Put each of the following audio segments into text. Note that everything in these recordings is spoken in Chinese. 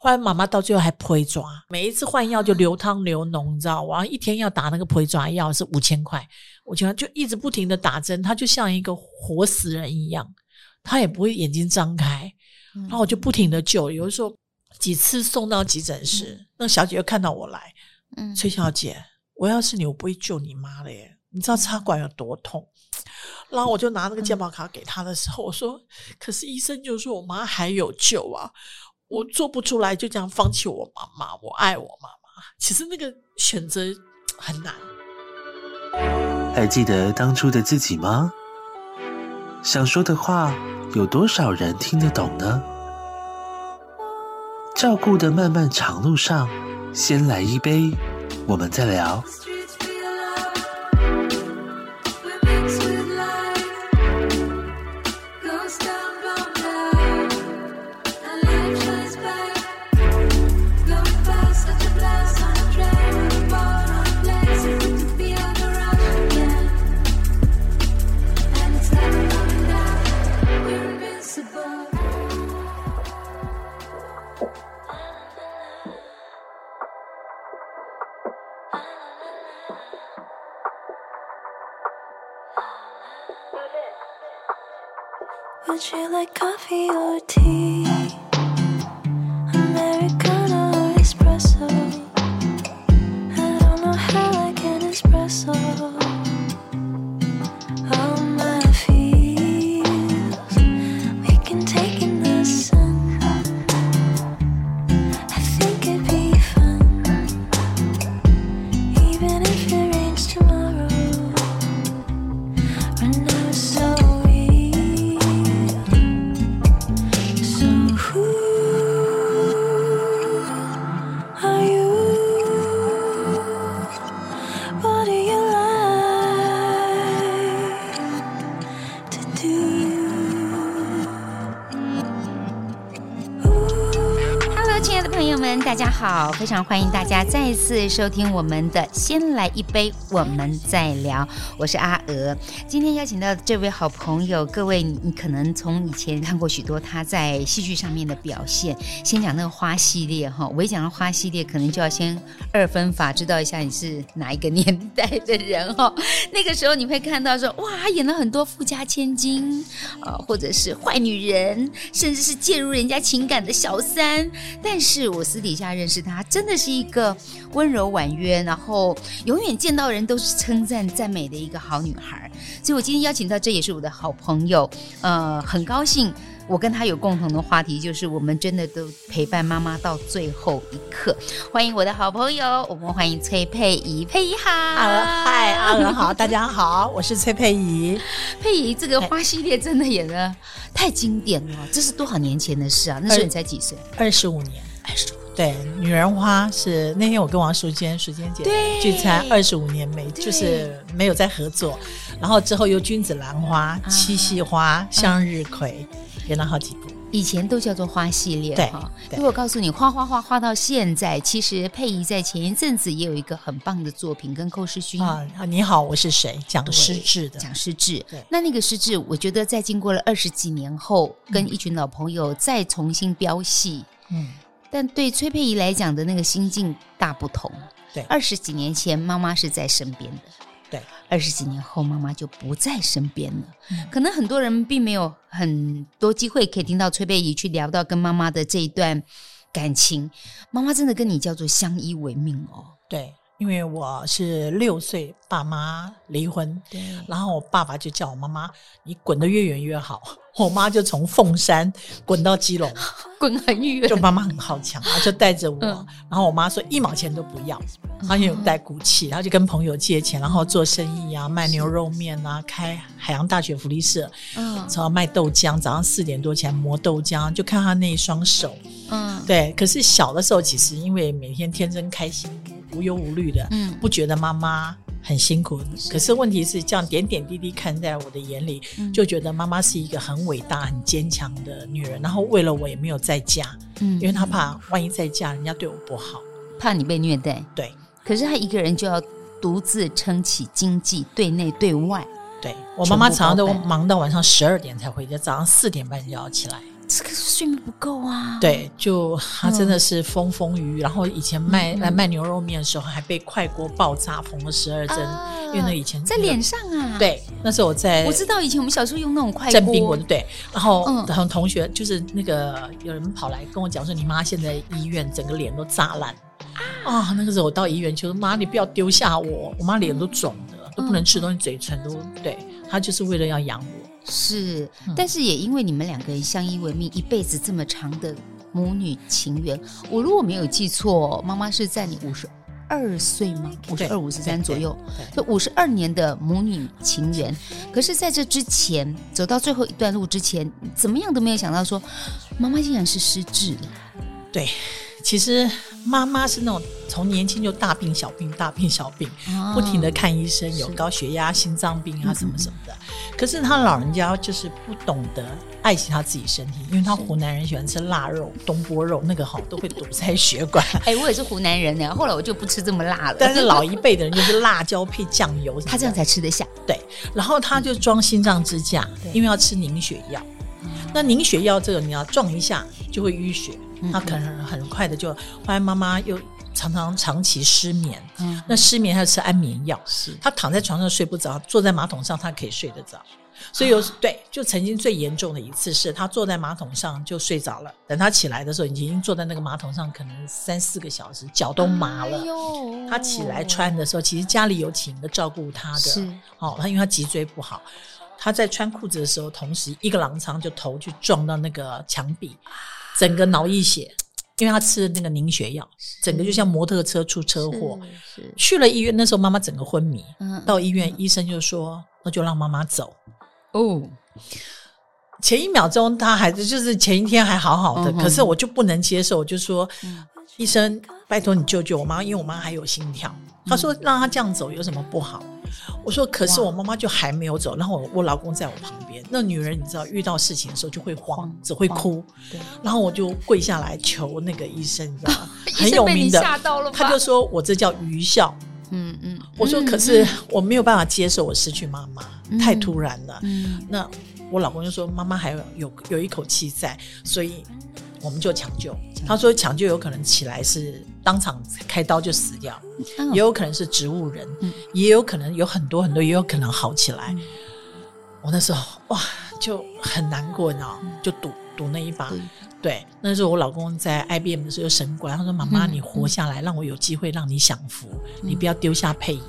后来妈妈到最后还陪抓，每一次换药就流汤流脓，你知道，我一天要打那个陪抓药是五千块，我觉得就一直不停的打针，他就像一个活死人一样，他也不会眼睛张开，然后我就不停的救，有的时候几次送到急诊室，那小姐又看到我来，嗯，崔小姐，我要是你，我不会救你妈的耶，你知道插管有多痛？然后我就拿那个健保卡给他的时候，我说，可是医生就说我妈还有救啊。我做不出来，就这样放弃我妈妈。我爱我妈妈，其实那个选择很难。还记得当初的自己吗？想说的话，有多少人听得懂呢？照顾的漫漫长路上，先来一杯，我们再聊。大家好，非常欢迎大家再次收听我们的《先来一杯，我们再聊》。我是阿娥，今天邀请到这位好朋友，各位你可能从以前看过许多他在戏剧上面的表现。先讲那个花系列哈，我一讲到花系列，可能就要先二分法，知道一下你是哪一个年代的人哈。那个时候你会看到说，哇，演了很多富家千金啊，或者是坏女人，甚至是介入人家情感的小三。但是我私底下认识他，真的是一个温柔婉约，然后永远见到人都是称赞赞美的一个好女孩。所以我今天邀请到，这也是我的好朋友，呃，很高兴我跟他有共同的话题，就是我们真的都陪伴妈妈到最后一刻。欢迎我的好朋友，我们欢迎崔佩仪，佩仪好，嗨，阿伦好，大家好，我是崔佩仪。佩仪，这个花系列真的演的太经典了，这是多少年前的事啊？那时候你才几岁？二十五年，二十五。对，女人花是那天我跟王淑娟、淑娟姐聚餐二十五年没，就是没有再合作，然后之后又君子兰花、啊、七夕花、向日葵，演了好几部，以前都叫做花系列哈。如果告诉你花花花花到现在，其实佩仪在前一阵子也有一个很棒的作品，跟寇世勋啊，你好，我是谁？讲失智的，讲失智。对，那那个失智，我觉得在经过了二十几年后，跟一群老朋友再重新飙戏，嗯。但对崔佩仪来讲的那个心境大不同。对，二十几年前妈妈是在身边的，对，二十几年后妈妈就不在身边了。嗯，可能很多人并没有很多机会可以听到崔佩仪去聊到跟妈妈的这一段感情。妈妈真的跟你叫做相依为命哦。对。因为我是六岁，爸妈离婚，对，然后我爸爸就叫我妈妈，你滚得越远越好。我妈就从凤山滚到基隆，滚很远。就妈妈很好强啊，就带着我，嗯、然后我妈说一毛钱都不要，她也有带骨气，然后就跟朋友借钱，然后做生意啊，卖牛肉面啊，开海洋大学福利社，嗯，然后卖豆浆，早上四点多起来磨豆浆，就看她那一双手，嗯，对。可是小的时候，其实因为每天天真开心。无忧无虑的，嗯，不觉得妈妈很辛苦。是，可是问题是，这样点点滴滴看在我的眼里，嗯，就觉得妈妈是一个很伟大、很坚强的女人。然后为了我也没有再嫁，嗯，因为她怕万一再嫁，人家对我不好，怕你被虐待。对，可是她一个人就要独自撑起经济，对内对外。对，我妈妈常常都忙到晚上十二点才回家，早上四点半就要起来。这个睡眠不够啊。对，就他真的是风风雨雨。然后以前卖来卖牛肉面的时候，还被快锅爆炸，缝了十二针。因为那以前在脸上啊。对，那时候我在。我知道以前我们小时候用那种快锅。征兵我对。然后同同学就是那个有人跑来跟我讲说，你妈现在医院整个脸都炸烂。啊，那个时候我到医院就说妈，你不要丢下我，我妈脸都肿的，都不能吃东西，嘴唇都对。她就是为了要养我。是，但是也因为你们两个人相依为命一辈子这么长的母女情缘，我如果没有记错，妈妈是在你五十二岁吗？五十二、五十三左右，就五十二年的母女情缘。可是，在这之前，走到最后一段路之前，怎么样都没有想到说，妈妈竟然是失智了。对。其实妈妈是那种从年轻就大病小病大病小病，不停的看医生，有高血压、心脏病啊什么什么的。可是他老人家就是不懂得爱惜他自己身体，因为他湖南人喜欢吃腊肉、东坡肉，那个好都会堵塞血管。哎，我也是湖南人呢，后来我就不吃这么辣了。但是老一辈的人就是辣椒配酱油，他这样才吃得下。对，然后他就装心脏支架，因为要吃凝血药。那凝血药这个你要撞一下就会淤血。他可能很快的就，后来妈妈又常常长期失眠，嗯，那失眠还要吃安眠药，是，他躺在床上睡不着，坐在马桶上他可以睡得着，所以有、啊、对，就曾经最严重的一次是他坐在马桶上就睡着了，等他起来的时候已经坐在那个马桶上可能三四个小时，脚都麻了，哎、他起来穿的时候，其实家里有请一个照顾他的，是，哦，他因为他脊椎不好，他在穿裤子的时候，同时一个踉跄就头去撞到那个墙壁。整个脑溢血，因为他吃了那个凝血药，整个就像摩托车出车祸。去了医院，那时候妈妈整个昏迷。嗯、到医院，嗯、医生就说：“那就让妈妈走。”哦，前一秒钟他还是就是前一天还好好的，嗯、可是我就不能接受，就说：“嗯、医生，拜托你救救我妈，因为我妈还有心跳。嗯”他说：“让她这样走有什么不好？”我说：“可是我妈妈就还没有走，然后我我老公在我旁边。那女人你知道，遇到事情的时候就会慌，只会哭。对，然后我就跪下来求那个医生，你知道吗？很有名的，他就说我这叫愚孝。嗯嗯，我说可是我没有办法接受我失去妈妈，太突然了。嗯，那我老公就说妈妈还有有有一口气在，所以。”我们就抢救，他说抢救有可能起来是当场开刀就死掉，也有可能是植物人，也有可能有很多很多，也有可能好起来。我那时候哇就很难过，你知道，就赌赌那一把。对，那时候我老公在 IBM 的时候有神官，他说：“妈妈，你活下来，让我有机会让你享福，你不要丢下佩仪。”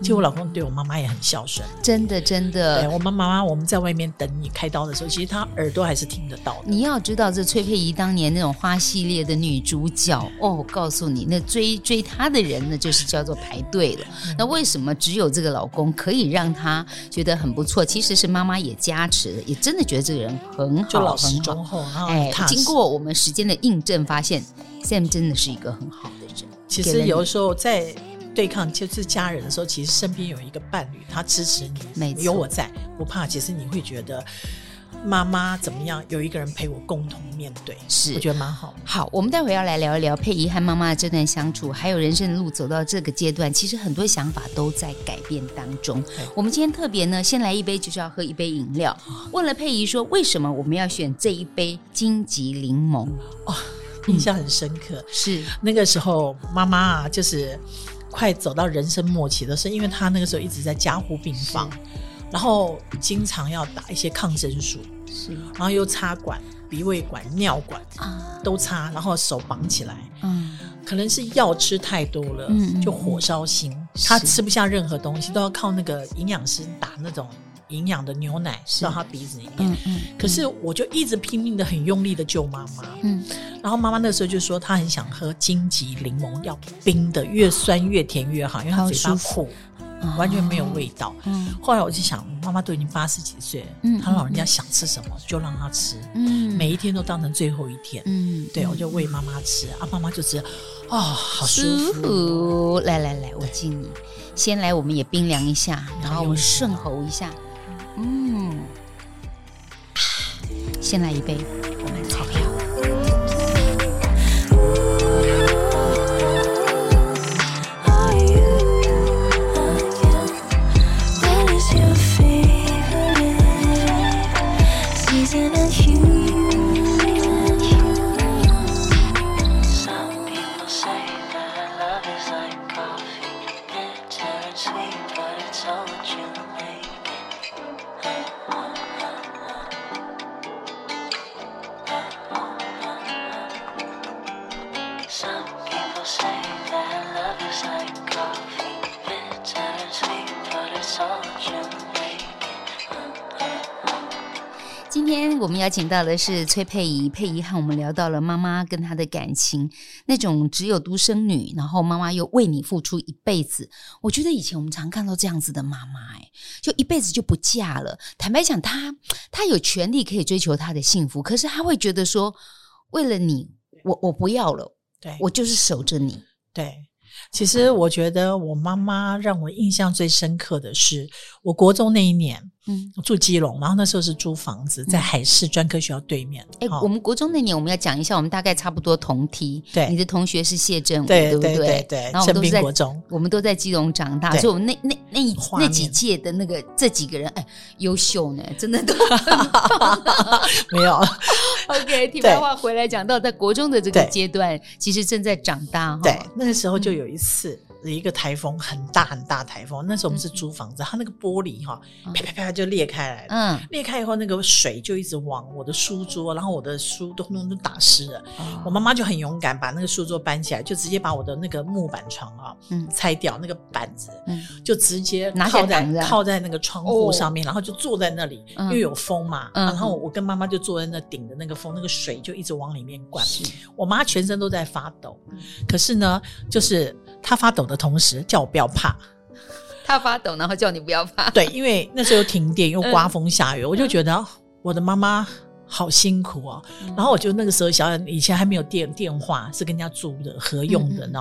其实我老公对我妈妈也很孝顺，真的真的。对我们妈妈，我们在外面等你开刀的时候，其实她耳朵还是听得到的。你要知道，这崔佩仪当年那种花系列的女主角哦，我告诉你，那追追她的人呢，就是叫做排队了。嗯、那为什么只有这个老公可以让她觉得很不错？其实是妈妈也加持了，也真的觉得这个人很好，就老实忠厚。哎，经过我们时间的印证，发现 Sam 真的是一个很好的人。其实有的时候在。对抗就是家人的时候，其实身边有一个伴侣，他支持你，没错，有我在，不怕。其实你会觉得妈妈怎么样，有一个人陪我共同面对，是我觉得蛮好。好，我们待会要来聊一聊佩仪和妈妈的这段相处，还有人生的路走到这个阶段，其实很多想法都在改变当中。我们今天特别呢，先来一杯，就是要喝一杯饮料。问了佩仪说，为什么我们要选这一杯金棘柠檬？哦，印象很深刻。是那个时候，妈妈啊，就是。快走到人生末期的时候，因为他那个时候一直在加护病房，然后经常要打一些抗生素，是，然后又插管、鼻胃管、尿管啊。都插，然后手绑起来，嗯，可能是药吃太多了，嗯，就火烧心，嗯、他吃不下任何东西，都要靠那个营养师打那种。营养的牛奶到他鼻子里面，嗯嗯、可是我就一直拼命的、很用力的救妈妈。嗯，然后妈妈那时候就说她很想喝金桔柠檬，要冰的，越酸越甜越好，因为她嘴巴苦，完全没有味道。嗯，后来我就想，妈妈都已经八十几岁了，嗯，她老人家想吃什么就让她吃，嗯，每一天都当成最后一天。嗯，对，我就喂妈妈吃，啊，妈妈就吃，哦，好舒服。来来来，我敬你，先来，我们也冰凉一下，然后我们顺喉一下。先来一杯，邀请到的是崔佩仪，佩仪和我们聊到了妈妈跟她的感情，那种只有独生女，然后妈妈又为你付出一辈子。我觉得以前我们常看到这样子的妈妈，哎，就一辈子就不嫁了。坦白讲，她她有权利可以追求她的幸福，可是她会觉得说，为了你，我我不要了，对，我就是守着你，对。其实我觉得我妈妈让我印象最深刻的是，我国中那一年，嗯，住基隆，然后那时候是租房子在海事专科学校对面。哎、嗯哦，我们国中那年我们要讲一下，我们大概差不多同梯。对，你的同学是谢振武，对对不对？对对对。然后我们都是在国中，我们都在基隆长大，所以我们那那那一那几届的那个这几个人，哎，优秀呢，真的都 没有。OK，题外话回来讲到在国中的这个阶段，其实正在长大。对，那个时候就有一次。嗯一个台风很大很大台风，那时候我们是租房子，它那个玻璃哈啪啪啪就裂开来了，嗯，裂开以后那个水就一直往我的书桌，然后我的书都弄都打湿了。我妈妈就很勇敢，把那个书桌搬起来，就直接把我的那个木板床啊，嗯，拆掉那个板子，嗯，就直接靠在靠在那个窗户上面，然后就坐在那里，因为有风嘛，然后我跟妈妈就坐在那顶着那个风，那个水就一直往里面灌，我妈全身都在发抖，可是呢，就是她发抖的同时叫我不要怕，他发抖，然后叫你不要怕。对，因为那时候停电，又刮风下雨，嗯、我就觉得我的妈妈好辛苦哦。嗯、然后我就那个时候想以前还没有电电话，是跟人家租的合用的呢。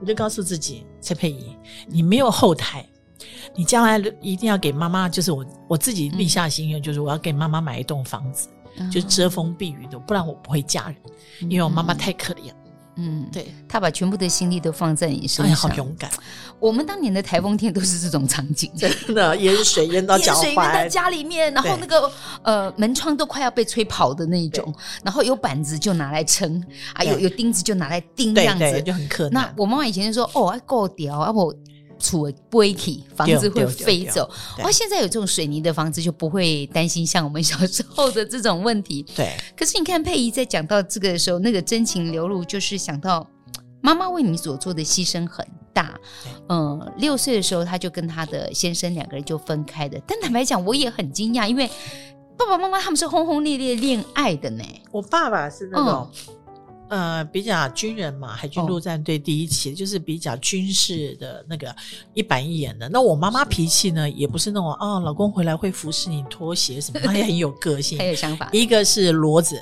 我就告诉自己，蔡佩仪，你没有后台，你将来一定要给妈妈，就是我我自己立下心愿，就是我要给妈妈买一栋房子，嗯、就是遮风避雨的，不然我不会嫁人，因为我妈妈太可怜。嗯，对，他把全部的心力都放在你身上，哎，好勇敢。我们当年的台风天都是这种场景，真的淹水淹到脚踝，淹到家里面，然后那个呃门窗都快要被吹跑的那一种，然后有板子就拿来撑，啊有有钉子就拿来钉，这样子。就很可能。那我妈妈以前就说，哦，够屌啊不。出不会起，房子会飞走。哇，现在有这种水泥的房子，就不会担心像我们小时候的这种问题。对。可是你看佩仪在讲到这个的时候，那个真情流露，就是想到妈妈为你所做的牺牲很大。对嗯，六岁的时候，他就跟他的先生两个人就分开的。但坦白讲，我也很惊讶，因为爸爸妈妈他们是轰轰烈烈恋爱的呢。我爸爸是那种。嗯呃，比较军人嘛，海军陆战队第一期，oh. 就是比较军事的那个一板一眼的。那我妈妈脾气呢，也不是那种啊，老公回来会服侍你脱鞋什么，她也很有个性，很有想法。一个是骡子，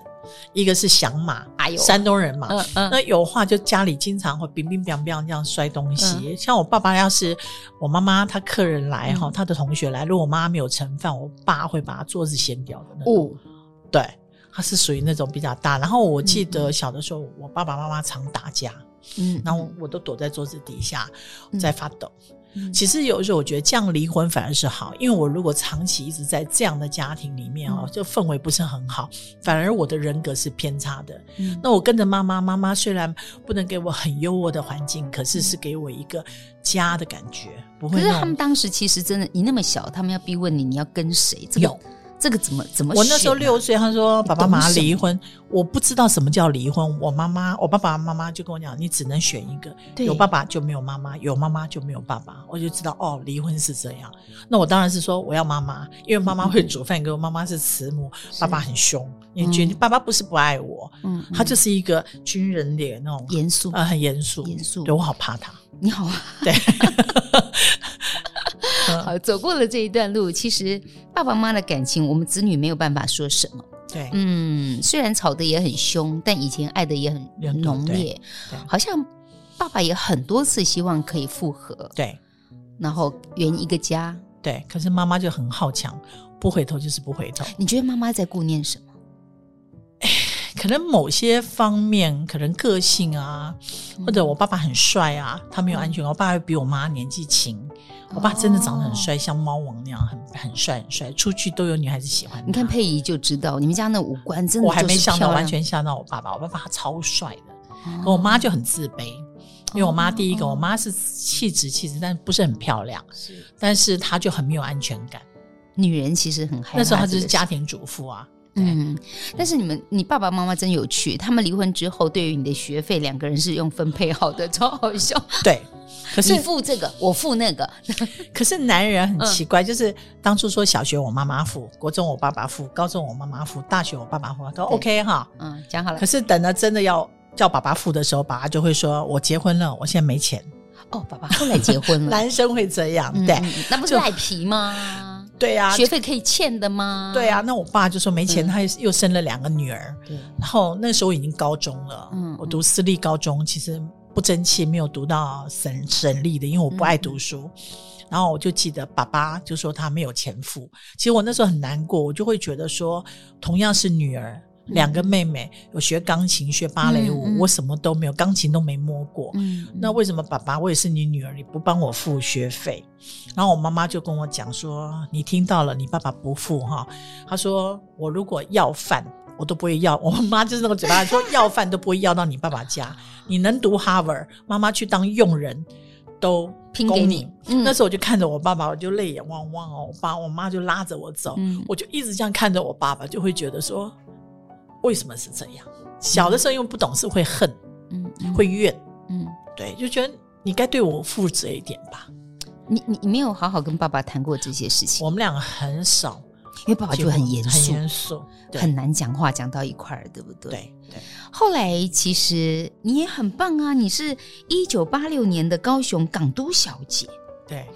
一个是响马，哎呦，山东人嘛，嗯嗯，那有话就家里经常会乒乒乓乓这样摔东西。嗯、像我爸爸要是我妈妈她客人来哈，她、嗯、的同学来，如果我妈妈没有盛饭，我爸会把桌子掀掉的那种。哦，对。他是属于那种比较大，然后我记得小的时候，我爸爸妈妈常打架，嗯，然后我都躲在桌子底下在发抖。嗯、其实有的时候我觉得这样离婚反而是好，因为我如果长期一直在这样的家庭里面哦，就氛围不是很好，反而我的人格是偏差的。嗯，那我跟着妈妈，妈妈虽然不能给我很优渥的环境，可是是给我一个家的感觉。不会。可是他们当时其实真的，你那么小，他们要逼问你，你要跟谁？这个、有。这个怎么怎么、啊？我那时候六岁，他说爸爸妈妈离婚，我不知道什么叫离婚。我妈妈，我爸爸妈妈就跟我讲，你只能选一个，有爸爸就没有妈妈，有妈妈就没有爸爸。我就知道哦，离婚是这样。那我当然是说我要妈妈，因为妈妈会煮饭给我，妈妈是慈母，爸爸很凶。你觉得爸爸不是不爱我，嗯，他就是一个军人脸那种严肃啊，很严肃，严肃。对我好怕他。你好啊，对。好，走过了这一段路，其实爸爸妈妈的感情，我们子女没有办法说什么。对，嗯，虽然吵得也很凶，但以前爱的也很浓烈。好像爸爸也很多次希望可以复合，对，然后圆一个家。对，可是妈妈就很好强，不回头就是不回头。你觉得妈妈在顾念什么？可能某些方面，可能个性啊，或者我爸爸很帅啊，他没有安全感。我爸爸比我妈年纪轻。我爸真的长得很帅，像猫王那样，很很帅很帅，出去都有女孩子喜欢。你看佩仪就知道，你们家那五官真的，我还没想到，完全吓到我爸爸。我爸爸超帅的，我妈就很自卑，因为我妈第一个，我妈是气质气质，但不是很漂亮，是，但是她就很没有安全感。女人其实很害怕，那时候她就是家庭主妇啊，嗯，但是你们，你爸爸妈妈真有趣，他们离婚之后，对于你的学费，两个人是用分配好的，超好笑。对，可是你付这个，我付那个。可是男人很奇怪，嗯、就是当初说小学我妈妈付，国中我爸爸付，高中我妈妈付，大学我爸爸付，都 OK 哈。嗯，讲好了。可是等到真的要叫爸爸付的时候，爸爸就会说：“我结婚了，我现在没钱。”哦，爸爸后来结婚了，男生会这样，对，嗯、那不是赖皮吗？对呀、啊，学费可以欠的吗？对呀、啊，那我爸就说没钱，嗯、他又生了两个女儿。对，然后那时候已经高中了，嗯，我读私立高中，其实不争气，没有读到省省立的，因为我不爱读书。嗯、然后我就记得爸爸就说他没有钱付，其实我那时候很难过，我就会觉得说，同样是女儿。两个妹妹有学钢琴、学芭蕾舞，我什么都没有，钢琴都没摸过。嗯嗯、那为什么爸爸，我也是你女儿，你不帮我付学费？然后我妈妈就跟我讲说：“你听到了，你爸爸不付哈。”她说：“我如果要饭，我都不会要。”我妈就是那个嘴巴说要饭都不会要到你爸爸家。你能读哈佛，妈妈去当佣人都拼给你。嗯、那时候我就看着我爸爸，我就泪眼汪汪哦。我爸我妈就拉着我走，嗯、我就一直这样看着我爸爸，就会觉得说。为什么是这样？小的时候因为不懂事会恨，嗯，嗯会怨，嗯，对，就觉得你该对我负责一点吧。你你你没有好好跟爸爸谈过这些事情？我们两个很少，因为爸爸就很严肃，很严肃，很难讲话讲到一块儿，对不对？对对。后来其实你也很棒啊，你是一九八六年的高雄港都小姐，对。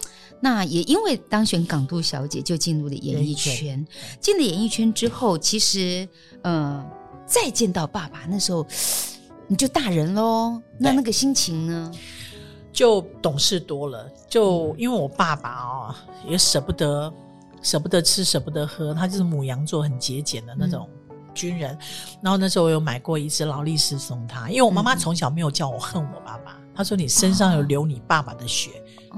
那也因为当选港都小姐，就进入了演艺圈。进了演艺圈之后，其实，呃，再见到爸爸那时候，你就大人喽。那那个心情呢？就懂事多了。就因为我爸爸啊、哦，也舍不得，舍不得吃，舍不得喝。他就是母羊座，很节俭的那种军人。嗯、然后那时候我有买过一只劳力士送他，因为我妈妈从小没有叫我恨我爸爸。她说：“你身上有流你爸爸的血。”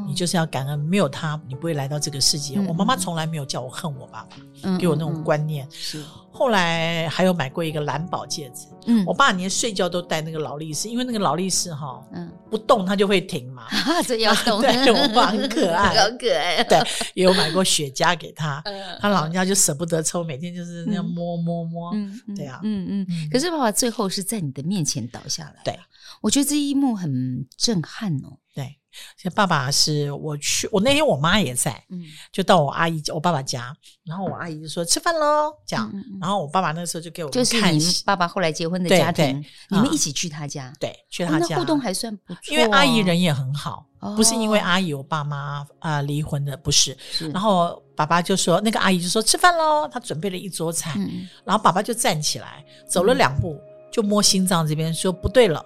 你就是要感恩，没有他，你不会来到这个世界。嗯、我妈妈从来没有叫我恨我爸爸，嗯、给我那种观念。是、嗯。后来还有买过一个蓝宝戒指，嗯，我爸连睡觉都戴那个劳力士，因为那个劳力士哈，嗯，不动它就会停嘛。啊，这要动。对，我爸很可 爱，好可爱。对，也有买过雪茄给他，嗯、他老人家就舍不得抽，每天就是那样摸摸摸。嗯，对啊，嗯嗯。嗯可是爸爸最后是在你的面前倒下来。对，我觉得这一幕很震撼哦。对。像爸爸是我去，我那天我妈也在，嗯，就到我阿姨我爸爸家，然后我阿姨就说吃饭喽，这样，然后我爸爸那时候就给我看，就是你爸爸后来结婚的家庭，你们一起去他家，对，去他家，互动还算不错，因为阿姨人也很好，不是因为阿姨我爸妈啊离婚的，不是，然后爸爸就说那个阿姨就说吃饭喽，他准备了一桌菜，然后爸爸就站起来走了两步，就摸心脏这边说不对了。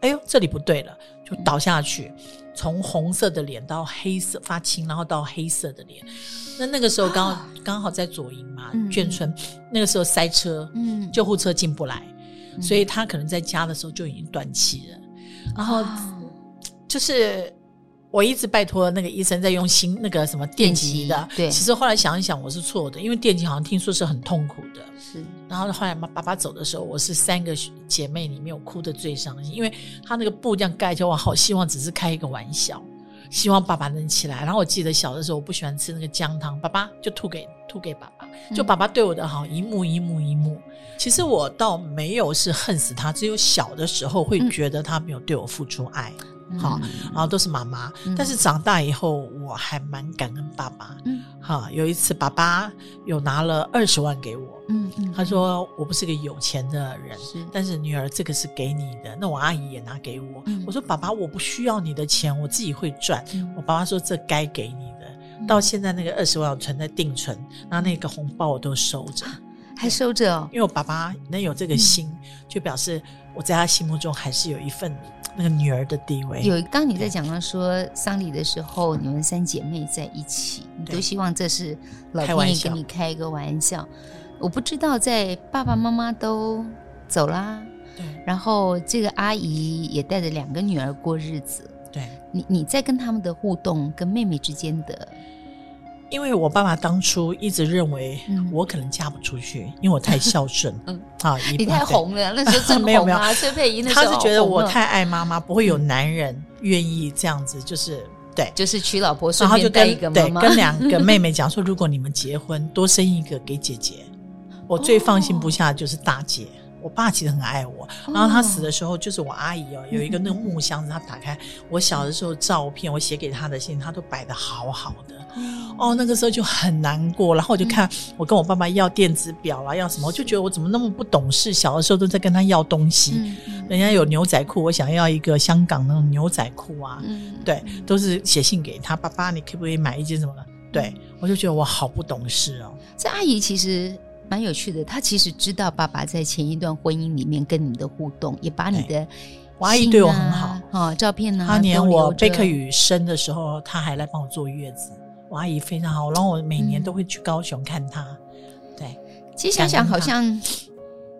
哎呦，这里不对了，就倒下去，从红色的脸到黑色发青，然后到黑色的脸。那那个时候刚好、啊、刚好在左营嘛，嗯、眷村那个时候塞车，嗯、救护车进不来，嗯、所以他可能在家的时候就已经断气了。然后就是。我一直拜托那个医生在用心那个什么电击的，对。其实后来想一想，我是错的，因为电击好像听说是很痛苦的。是。然后后来妈爸爸走的时候，我是三个姐妹里面我哭得最伤心，因为他那个布这样盖着，我好希望只是开一个玩笑，希望爸爸能起来。然后我记得小的时候我不喜欢吃那个姜汤，爸爸就吐给吐给爸爸，就爸爸对我的好一幕一幕一幕。其实我倒没有是恨死他，只有小的时候会觉得他没有对我付出爱。好，然后都是妈妈，嗯、但是长大以后我还蛮感恩爸爸。嗯，好，有一次爸爸有拿了二十万给我，嗯嗯，他说我不是个有钱的人，是，但是女儿这个是给你的。那我阿姨也拿给我，嗯、我说爸爸我不需要你的钱，我自己会赚。嗯、我爸爸说这该给你的。嗯、到现在那个二十万我存在定存，然后那个红包我都收着，还收着哦。因为我爸爸能有这个心，嗯、就表示我在他心目中还是有一份。那个女儿的地位有。刚你在讲到说丧礼的时候，你们三姐妹在一起，你都希望这是老天爷给你开一个玩笑。我不知道在爸爸妈妈都走啦，对，然后这个阿姨也带着两个女儿过日子，对，你你在跟他们的互动，跟妹妹之间的。因为我爸爸当初一直认为我可能嫁不出去，因为我太孝顺。嗯，啊，你太红了，那时候真 红啊！没有没有，崔佩仪那时候，他是觉得我太爱妈妈，不会有男人愿意这样子，就是对，就是娶老婆，然后就跟一个对跟两 个妹妹讲说，如果你们结婚，多生一个给姐姐。我最放心不下的就是大姐。我爸其实很爱我，然后他死的时候，就是我阿姨哦，有一个那个木箱子，他打开我小的时候照片，我写给他的信，他都摆的好好的。哦，那个时候就很难过，然后我就看我跟我爸爸要电子表啊，要什么，我就觉得我怎么那么不懂事，小的时候都在跟他要东西。人家有牛仔裤，我想要一个香港那种牛仔裤啊，对，都是写信给他，爸爸，你可不可以买一件什么的？对，我就觉得我好不懂事哦。这阿姨其实。蛮有趣的，他其实知道爸爸在前一段婚姻里面跟你的互动，也把你的、啊、我阿姨对我很好，哦，照片呢、啊，他连我贝克宇生的时候，他还来帮我坐月子，我阿姨非常好，然后我每年都会去高雄看他。嗯、对，其实想想好像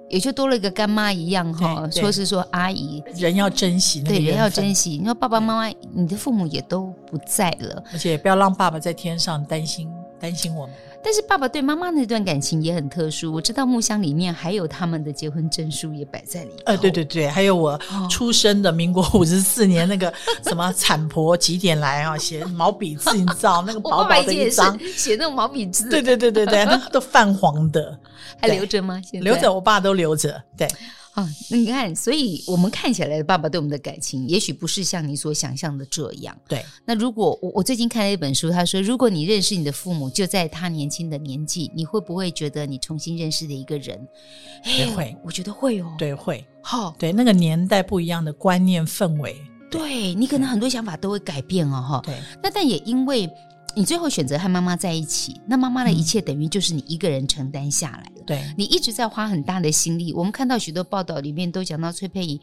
也就多了一个干妈一样哈，说是说阿姨人要珍惜，对，人要珍惜。你说爸爸妈妈，你的父母也都不在了，而且不要让爸爸在天上担心担心我们。但是爸爸对妈妈那段感情也很特殊，我知道木箱里面还有他们的结婚证书也摆在里面。呃，对对对，还有我出生的民国五十四年那个什么产婆几点来啊，写毛笔字，你知道那个薄薄的一张，写那种毛笔字。对对对对对，那都泛黄的，还留着吗？现在留着，我爸都留着。对。啊，那你看，所以我们看起来的爸爸对我们的感情，也许不是像你所想象的这样。对，那如果我我最近看了一本书，他说，如果你认识你的父母就在他年轻的年纪，你会不会觉得你重新认识的一个人？也会，我觉得会哦。对，会。好，对，那个年代不一样的观念氛围，对，对你可能很多想法都会改变哦，哈。对，那但也因为。你最后选择和妈妈在一起，那妈妈的一切等于就是你一个人承担下来了。对，你一直在花很大的心力。我们看到许多报道里面都讲到崔佩仪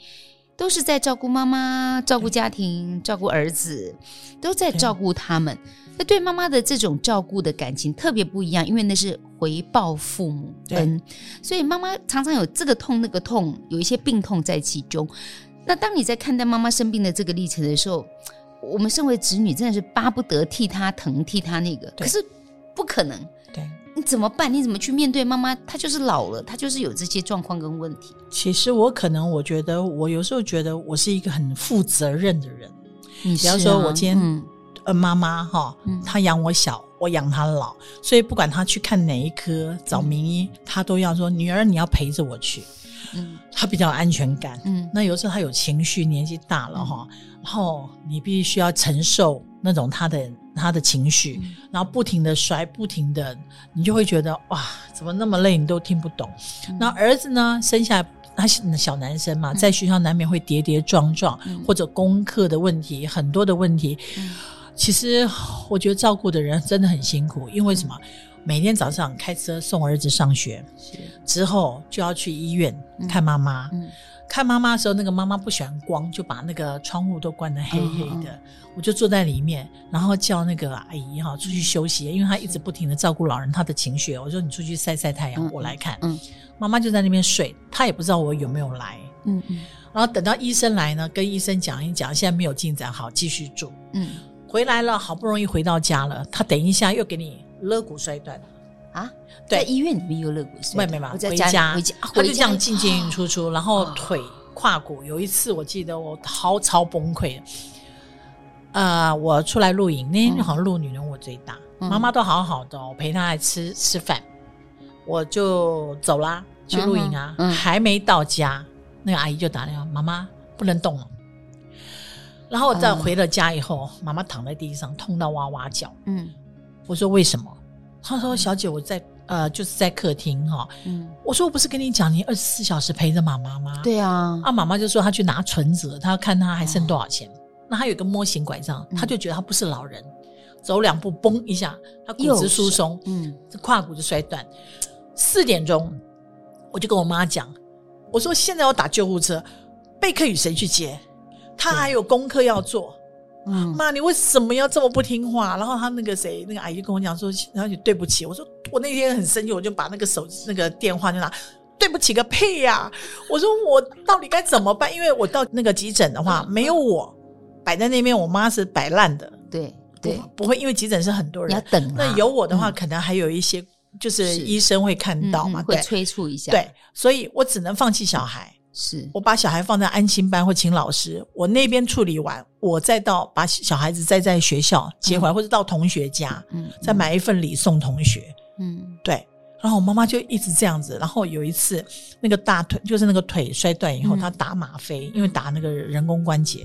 都是在照顾妈妈、照顾家庭、照顾儿子，都在照顾他们。那对妈妈的这种照顾的感情特别不一样，因为那是回报父母恩，所以妈妈常常有这个痛那个痛，有一些病痛在其中。那当你在看待妈妈生病的这个历程的时候，我们身为子女，真的是巴不得替她疼，替她那个，可是不可能。怎么办？你怎么去面对妈妈？她就是老了，她就是有这些状况跟问题。其实我可能，我觉得我有时候觉得我是一个很负责任的人。你啊，比方说，我今天、嗯、呃妈妈哈，她养我小，我养她老，所以不管她去看哪一科找名医，嗯、她都要说女儿你要陪着我去。嗯，他比较有安全感。嗯，那有时候他有情绪，年纪大了哈。嗯然后你必须要承受那种他的他的情绪，嗯、然后不停的摔，不停的，你就会觉得哇，怎么那么累？你都听不懂。嗯、那儿子呢？生下来他小男生嘛，在学校难免会跌跌撞撞，嗯、或者功课的问题，很多的问题。嗯、其实我觉得照顾的人真的很辛苦，因为什么？每天早上开车送儿子上学，之后就要去医院看妈妈。嗯嗯看妈妈的时候，那个妈妈不喜欢光，就把那个窗户都关得黑黑的。嗯、我就坐在里面，然后叫那个阿姨哈出去休息，因为她一直不停的照顾老人，她的情绪。我说你出去晒晒太阳，嗯、我来看。嗯，妈妈就在那边睡，她也不知道我有没有来。嗯嗯，然后等到医生来呢，跟医生讲一讲，现在没有进展，好继续住。嗯，回来了，好不容易回到家了，他等一下又给你肋骨摔断。啊，对，在医院里面有肋骨摔，没没没，回家，回家，他就这样进进出出，然后腿胯骨，有一次我记得我超超崩溃，呃，我出来露营，那天好像露女人我最大，妈妈都好好的，我陪她来吃吃饭，我就走啦，去露营啊，还没到家，那个阿姨就打电话，妈妈不能动了，然后我再回了家以后，妈妈躺在地上痛到哇哇叫，嗯，我说为什么？他说：“小姐，我在呃，就是在客厅哈。嗯，我说我不是跟你讲，你二十四小时陪着妈妈吗？对啊。啊，妈妈就说她去拿存折，她要看她还剩多少钱。那她有个模型拐杖，她就觉得她不是老人，走两步嘣一下，她骨质疏松，嗯，这胯骨就摔断。四点钟，我就跟我妈讲，我说现在要打救护车，贝克与谁去接？他还有功课要做。”妈，你为什么要这么不听话？然后他那个谁，那个阿姨跟我讲说，然后你对不起。我说我那天很生气，我就把那个手机那个电话就拿，对不起个屁呀、啊！我说我到底该怎么办？因为我到那个急诊的话，没有我摆在那边，我妈是摆烂的。对对不，不会，因为急诊是很多人，要等。那有我的话，可能还有一些就是医生会看到嘛，会催促一下。对，所以我只能放弃小孩。是我把小孩放在安心班或请老师，我那边处理完，我再到把小孩子再在学校接回来，嗯、或者到同学家，嗯，再买一份礼送同学，嗯，对，然后我妈妈就一直这样子。然后有一次，那个大腿就是那个腿摔断以后，她打吗啡，因为打那个人工关节。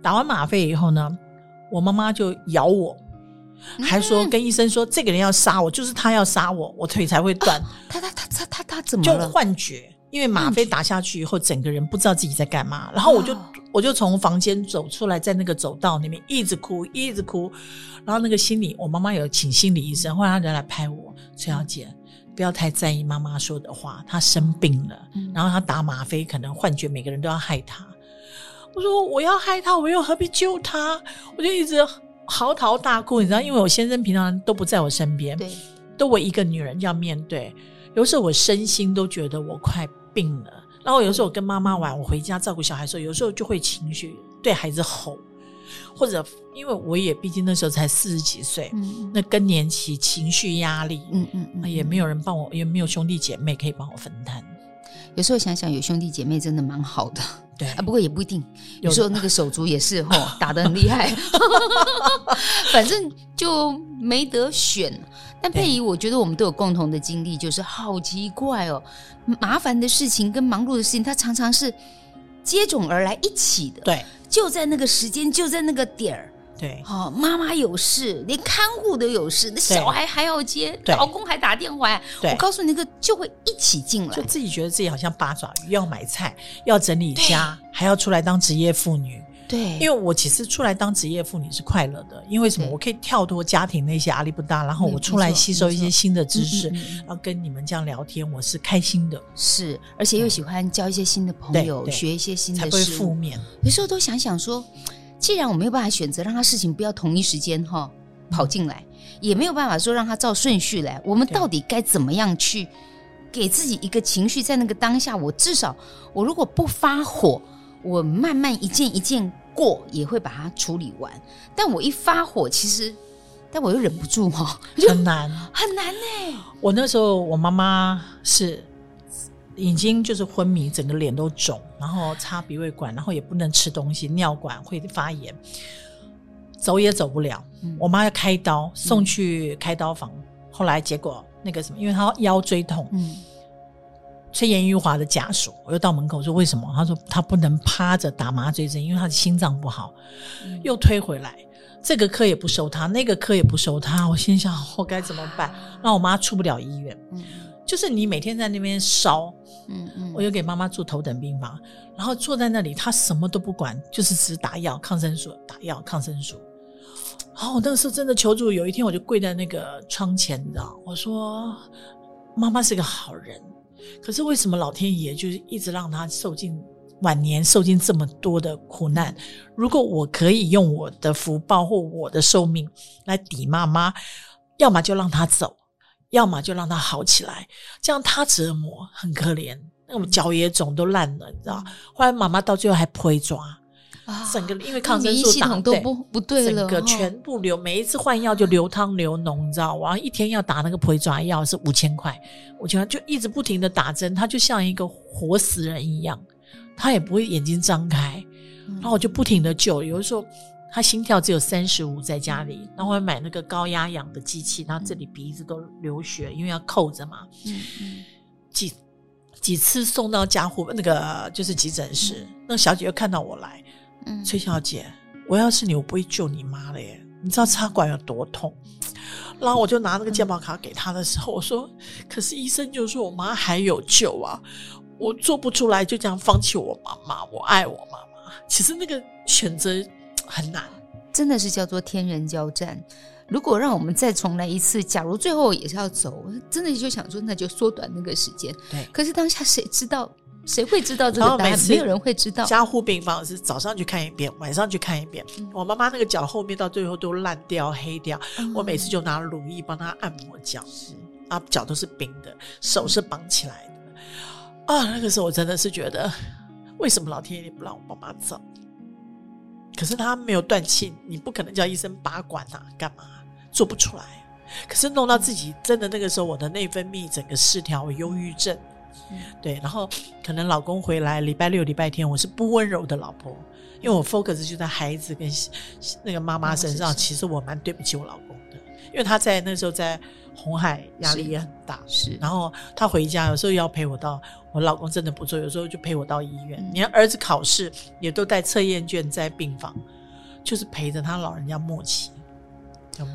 打完吗啡以后呢，我妈妈就咬我，还说跟医生说这个人要杀我，就是他要杀我，我腿才会断。他他他他他他怎么就幻觉？因为吗啡打下去以后，整个人不知道自己在干嘛。然后我就我就从房间走出来，在那个走道那边一直哭，一直哭。然后那个心理，我妈妈有请心理医生，后来他就来拍我，崔小姐不要太在意妈妈说的话，她生病了，然后她打吗啡，可能幻觉每个人都要害她。我说我要害她，我又何必救她？我就一直嚎啕大哭，你知道，因为我先生平常都不在我身边，对，都我一个女人要面对。有时候我身心都觉得我快病了，然后有时候我跟妈妈玩，我回家照顾小孩的时候，有时候就会情绪对孩子吼。或者，因为我也毕竟那时候才四十几岁，嗯、那更年期情绪压力，嗯嗯，嗯，也没有人帮我，也没有兄弟姐妹可以帮我分担。有时候想想，有兄弟姐妹真的蛮好的，对啊。不过也不一定，有时候那个手足也是吼 打得很厉害，反正就没得选。但佩仪，我觉得我们都有共同的经历，就是好奇怪哦，麻烦的事情跟忙碌的事情，它常常是接踵而来一起的，对。就在那个时间，就在那个点儿，对，哦，妈妈有事，连看护都有事，那小孩还要接，老公还打电话，我告诉你，那个就会一起进来，就自己觉得自己好像八爪鱼，要买菜，要整理家，还要出来当职业妇女。对，因为我其实出来当职业妇女是快乐的，因为什么？我可以跳脱家庭那些压力不大，然后我出来吸收一些新的知识，然后跟你们这样聊天，我是开心的。是，而且又喜欢交一些新的朋友，学一些新的事，才不会负面。有时候都想想说，既然我没有办法选择让他事情不要同一时间哈跑进来，也没有办法说让他照顺序来，我们到底该怎么样去给自己一个情绪，在那个当下，我至少我如果不发火。我慢慢一件一件过，也会把它处理完。但我一发火，其实，但我又忍不住哈，很难，很难呢。我那时候，我妈妈是已经就是昏迷，整个脸都肿，然后插鼻胃管，然后也不能吃东西，尿管会发炎，走也走不了。嗯、我妈要开刀，送去开刀房，嗯、后来结果那个什么，因为她腰椎痛。嗯崔延玉华的家属，我又到门口说为什么？他说他不能趴着打麻醉针，因为他的心脏不好。嗯、又推回来，这个科也不收他，那个科也不收他。我心想我该怎么办？让我妈出不了医院。嗯、就是你每天在那边烧，嗯嗯，我又给妈妈住头等病房，然后坐在那里，她什么都不管，就是只打药、抗生素，打药、抗生素。然后我那个时候真的求助，有一天我就跪在那个窗前，你知道，我说妈妈是个好人。可是为什么老天爷就是一直让她受尽晚年受尽这么多的苦难？如果我可以用我的福报或我的寿命来抵妈妈，要么就让她走，要么就让他好起来，这样他折磨很可怜，那种脚也肿都烂了，你知道？后来妈妈到最后还赔抓。整个因为抗生素打都不不对了，整个全部流，每一次换药就流汤流脓，你知道？然后一天要打那个皮爪药是五千块，我觉得就一直不停的打针，他就像一个活死人一样，他也不会眼睛张开，然后我就不停的救，有的时候他心跳只有三十五，在家里，然后我买那个高压氧的机器，然后这里鼻子都流血，因为要扣着嘛，嗯嗯，几几次送到家护那个就是急诊室，那个小姐又看到我来。崔小姐，我要是你，我不会救你妈了耶！你知道插管有多痛？然后我就拿那个健保卡给他的时候，我说：“可是医生就说我妈还有救啊，我做不出来，就这样放弃我妈妈。我爱我妈妈。其实那个选择很难，真的是叫做天人交战。如果让我们再重来一次，假如最后也是要走，真的就想说，那就缩短那个时间。对，可是当下谁知道？”谁会知道这个答案？没有人会知道。加护病房是早上去看一遍，晚上去看一遍。嗯、我妈妈那个脚后面到最后都烂掉、黑掉，嗯、我每次就拿乳液帮她按摩脚，是啊，脚都是冰的，手是绑起来啊，那个时候我真的是觉得，为什么老天爷不让我妈妈走？可是他没有断气，你不可能叫医生拔管啊，干嘛？做不出来。可是弄到自己真的那个时候，我的内分泌整个失调，我忧郁症。对，然后可能老公回来礼拜六、礼拜天，我是不温柔的老婆，因为我 focus 就在孩子跟那个妈妈身上。其实我蛮对不起我老公的，因为他在那时候在红海压力也很大，是。然后他回家有时候要陪我到，我老公真的不错，有时候就陪我到医院。你看儿子考试也都带测验卷在病房，就是陪着他老人家默契。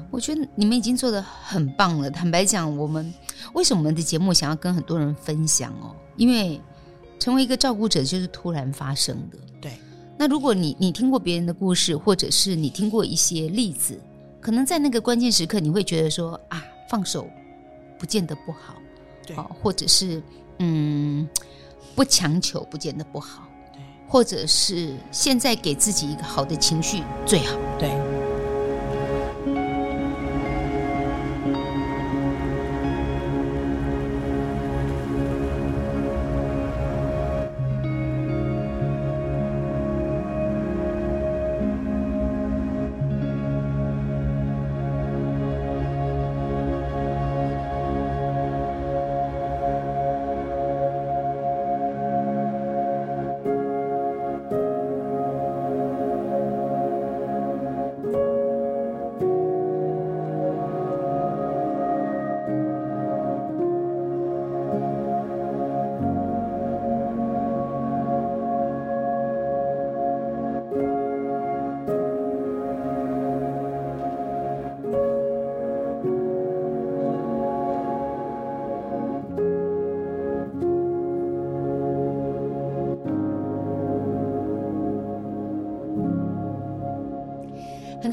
我觉得你们已经做的很棒了。坦白讲，我们为什么我们的节目想要跟很多人分享哦？因为成为一个照顾者就是突然发生的。对。那如果你你听过别人的故事，或者是你听过一些例子，可能在那个关键时刻，你会觉得说啊，放手不见得不好。对。或者是嗯，不强求不见得不好。对。或者是现在给自己一个好的情绪最好。对。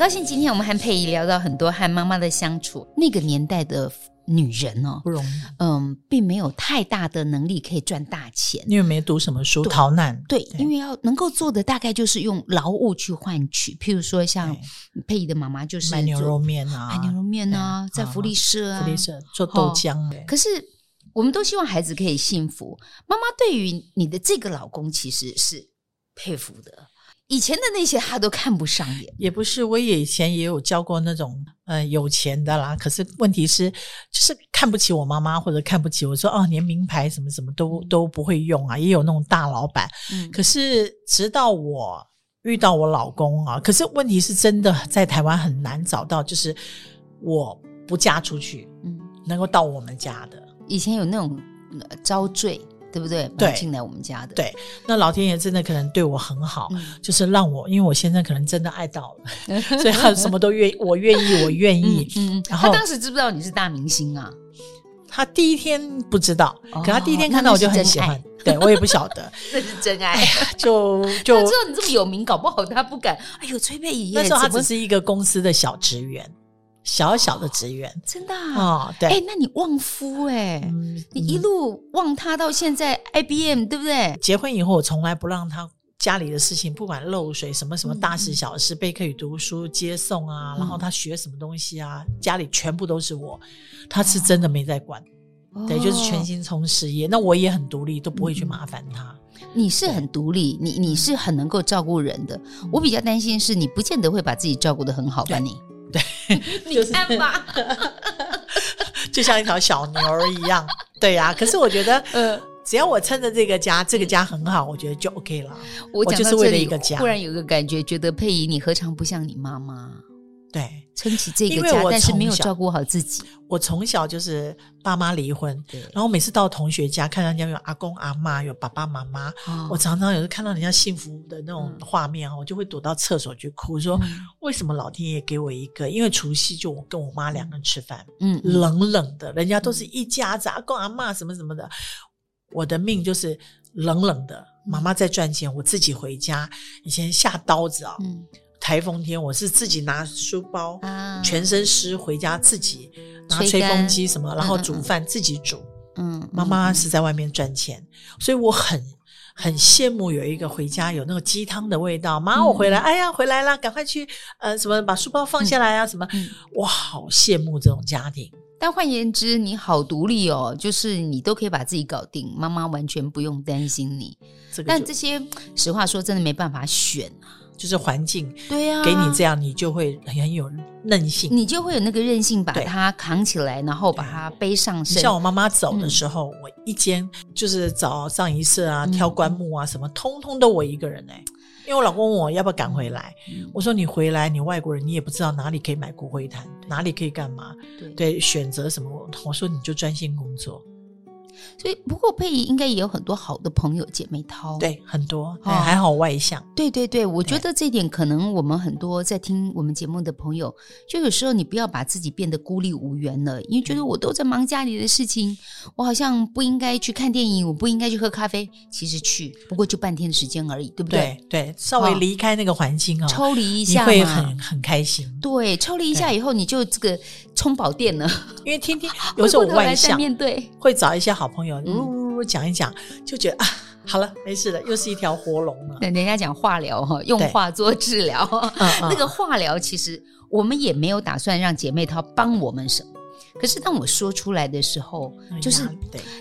高兴今天我们和佩仪聊到很多和妈妈的相处。那个年代的女人哦，不容易，嗯，并没有太大的能力可以赚大钱，因为没读什么书，逃难。对，对，因为要能够做的大概就是用劳务去换取，譬如说像佩仪的妈妈就是卖牛肉面啊，卖牛肉面啊，在福利社啊，福利社做豆浆。可是我们都希望孩子可以幸福。妈妈对于你的这个老公其实是佩服的。以前的那些他都看不上眼，也不是。我也以前也有教过那种呃有钱的啦，可是问题是就是看不起我妈妈，或者看不起我说哦，连名牌什么什么都都不会用啊。也有那种大老板，嗯，可是直到我遇到我老公啊，可是问题是真的在台湾很难找到，就是我不嫁出去，嗯，能够到我们家的。以前有那种招赘。对不对？对，进来我们家的。对，那老天爷真的可能对我很好，嗯、就是让我，因为我先生可能真的爱到了，所以他什么都愿意，我愿意，我愿意。嗯，嗯然后他当时知不知道你是大明星啊？他第一天不知道，哦、可他第一天看到我就很喜欢。对，我也不晓得，这是真爱。哎、就 就他知道你这么有名，搞不好他不敢。哎呦，崔佩仪，那时候他只是一个公司的小职员。小小的职员，哦，真的啊？哦，对，哎，那你旺夫哎，嗯，你一路旺他到现在 IBM，对不对？结婚以后，我从来不让他家里的事情，不管漏水什么什么大事小事，备课与读书、接送啊，然后他学什么东西啊，家里全部都是我，他是真的没在管，对，就是全心从事业。那我也很独立，都不会去麻烦他。你是很独立，你你是很能够照顾人的。我比较担心是你不见得会把自己照顾的很好吧？你。对，你看吧，就像一条小牛儿一样。对呀、啊，可是我觉得，呃，只要我撑着这个家，这个家很好，我觉得就 OK 了。我，我就是为了一个家。忽然有个感觉，觉得佩仪，你何尝不像你妈妈？对。撑起这个家，但是没有照顾好自己。我从小就是爸妈离婚，然后每次到同学家，看到人家有阿公阿妈，有爸爸妈妈，哦、我常常有时看到人家幸福的那种画面，嗯、我就会躲到厕所去哭，说、嗯、为什么老天爷给我一个？因为除夕就我跟我妈两个人吃饭，嗯，冷冷的，人家都是一家子，阿公阿妈什么什么的，我的命就是冷冷的。妈妈在赚钱，我自己回家，以前下刀子啊。嗯台风天，我是自己拿书包，啊、全身湿回家，自己拿吹风机什么，然后煮饭、嗯、自己煮。嗯，妈妈是在外面赚钱，嗯、所以我很很羡慕有一个回家有那个鸡汤的味道。妈，我回来，嗯、哎呀，回来了，赶快去呃什么把书包放下来啊、嗯、什么。我好羡慕这种家庭。但换言之，你好独立哦，就是你都可以把自己搞定，妈妈完全不用担心你。这个、但这些实话说，真的没办法选啊。就是环境，对呀，给你这样，你就会很有韧性，你就会有那个韧性，把它扛起来，然后把它背上身。像我妈妈走的时候，我一间就是找上一次啊、挑棺木啊什么，通通都我一个人哎，因因为我老公问我要不要赶回来，我说你回来，你外国人，你也不知道哪里可以买骨灰坛，哪里可以干嘛，对，选择什么？我说你就专心工作。所以，不过佩仪应该也有很多好的朋友姐妹淘，对，很多，哦、还好外向。对对对，我觉得这点可能我们很多在听我们节目的朋友，就有时候你不要把自己变得孤立无援了，因为觉得我都在忙家里的事情，我好像不应该去看电影，我不应该去喝咖啡。其实去，不过就半天的时间而已，对不对？对，对，稍微离开那个环境啊、哦，抽离一下，你会很很开心。对，抽离一下以后，你就这个充饱电了，因为天天有时候我外向，面对会找一些好朋友。呜呜呜讲一讲，就觉得啊，好了，没事了，又是一条活龙了。人家讲化疗哈，用化做治疗，那个化疗其实我们也没有打算让姐妹她帮我们什么。可是当我说出来的时候，就是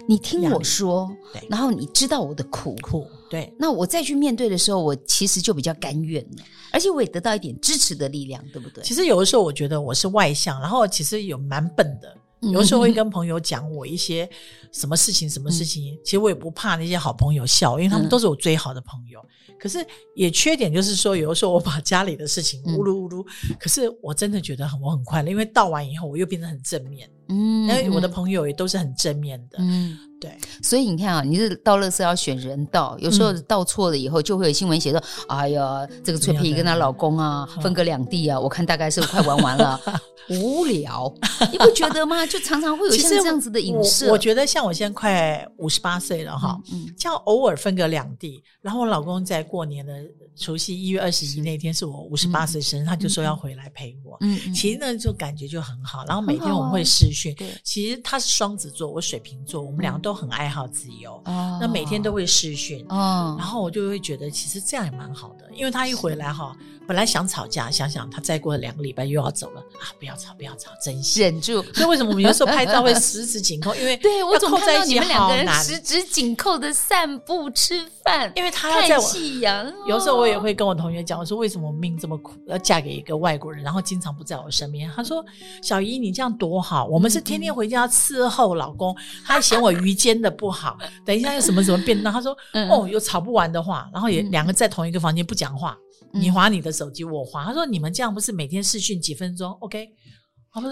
你听我说，然后你知道我的苦苦，对，那我再去面对的时候，我其实就比较甘愿了，而且我也得到一点支持的力量，对不对？其实有的时候我觉得我是外向，然后其实有蛮笨的。有时候会跟朋友讲我一些什么事情，什么事情，其实我也不怕那些好朋友笑，因为他们都是我最好的朋友。可是也缺点就是说，有的时候我把家里的事情呜噜呜噜，可是我真的觉得很我很快乐，因为倒完以后我又变得很正面。嗯，因为我的朋友也都是很正面的。嗯。对，所以你看啊，你是到乐色要选人道，有时候到错了以后，就会有新闻写说：“嗯、哎呀，这个崔佩仪跟她老公啊，分隔两地啊。”我看大概是快玩完了，无聊，你不觉得吗？就常常会有像 这样子的影视。我觉得像我现在快五十八岁了哈，嗯，像偶尔分隔两地，然后我老公在过年的除夕一月二十一那天是我五十八岁生日，他就说要回来陪我。嗯，其实呢，就感觉就很好。然后每天我们会视讯，对，其实他是双子座，我水瓶座，我们两个都。很爱好自由，那每天都会视讯，然后我就会觉得其实这样也蛮好的，因为他一回来哈，本来想吵架，想想他再过两个礼拜又要走了啊，不要吵，不要吵，珍惜，忍住。所以为什么我们有时候拍照会十指紧扣？因为 对我总看到你们两个人十指紧扣的散步吃饭，因为他要在夕阳。有时候我也会跟我同学讲，我说为什么我命这么苦，要嫁给一个外国人，然后经常不在我身边。他说小姨你这样多好，我们是天天回家伺候老公，他还嫌我鱼煎的不好，等一下又什么什么变动。他说哦，有吵不完的话，然后也两个在同一个房间不讲话。你划你的手机，我划。他说：“你们这样不是每天视讯几分钟？OK，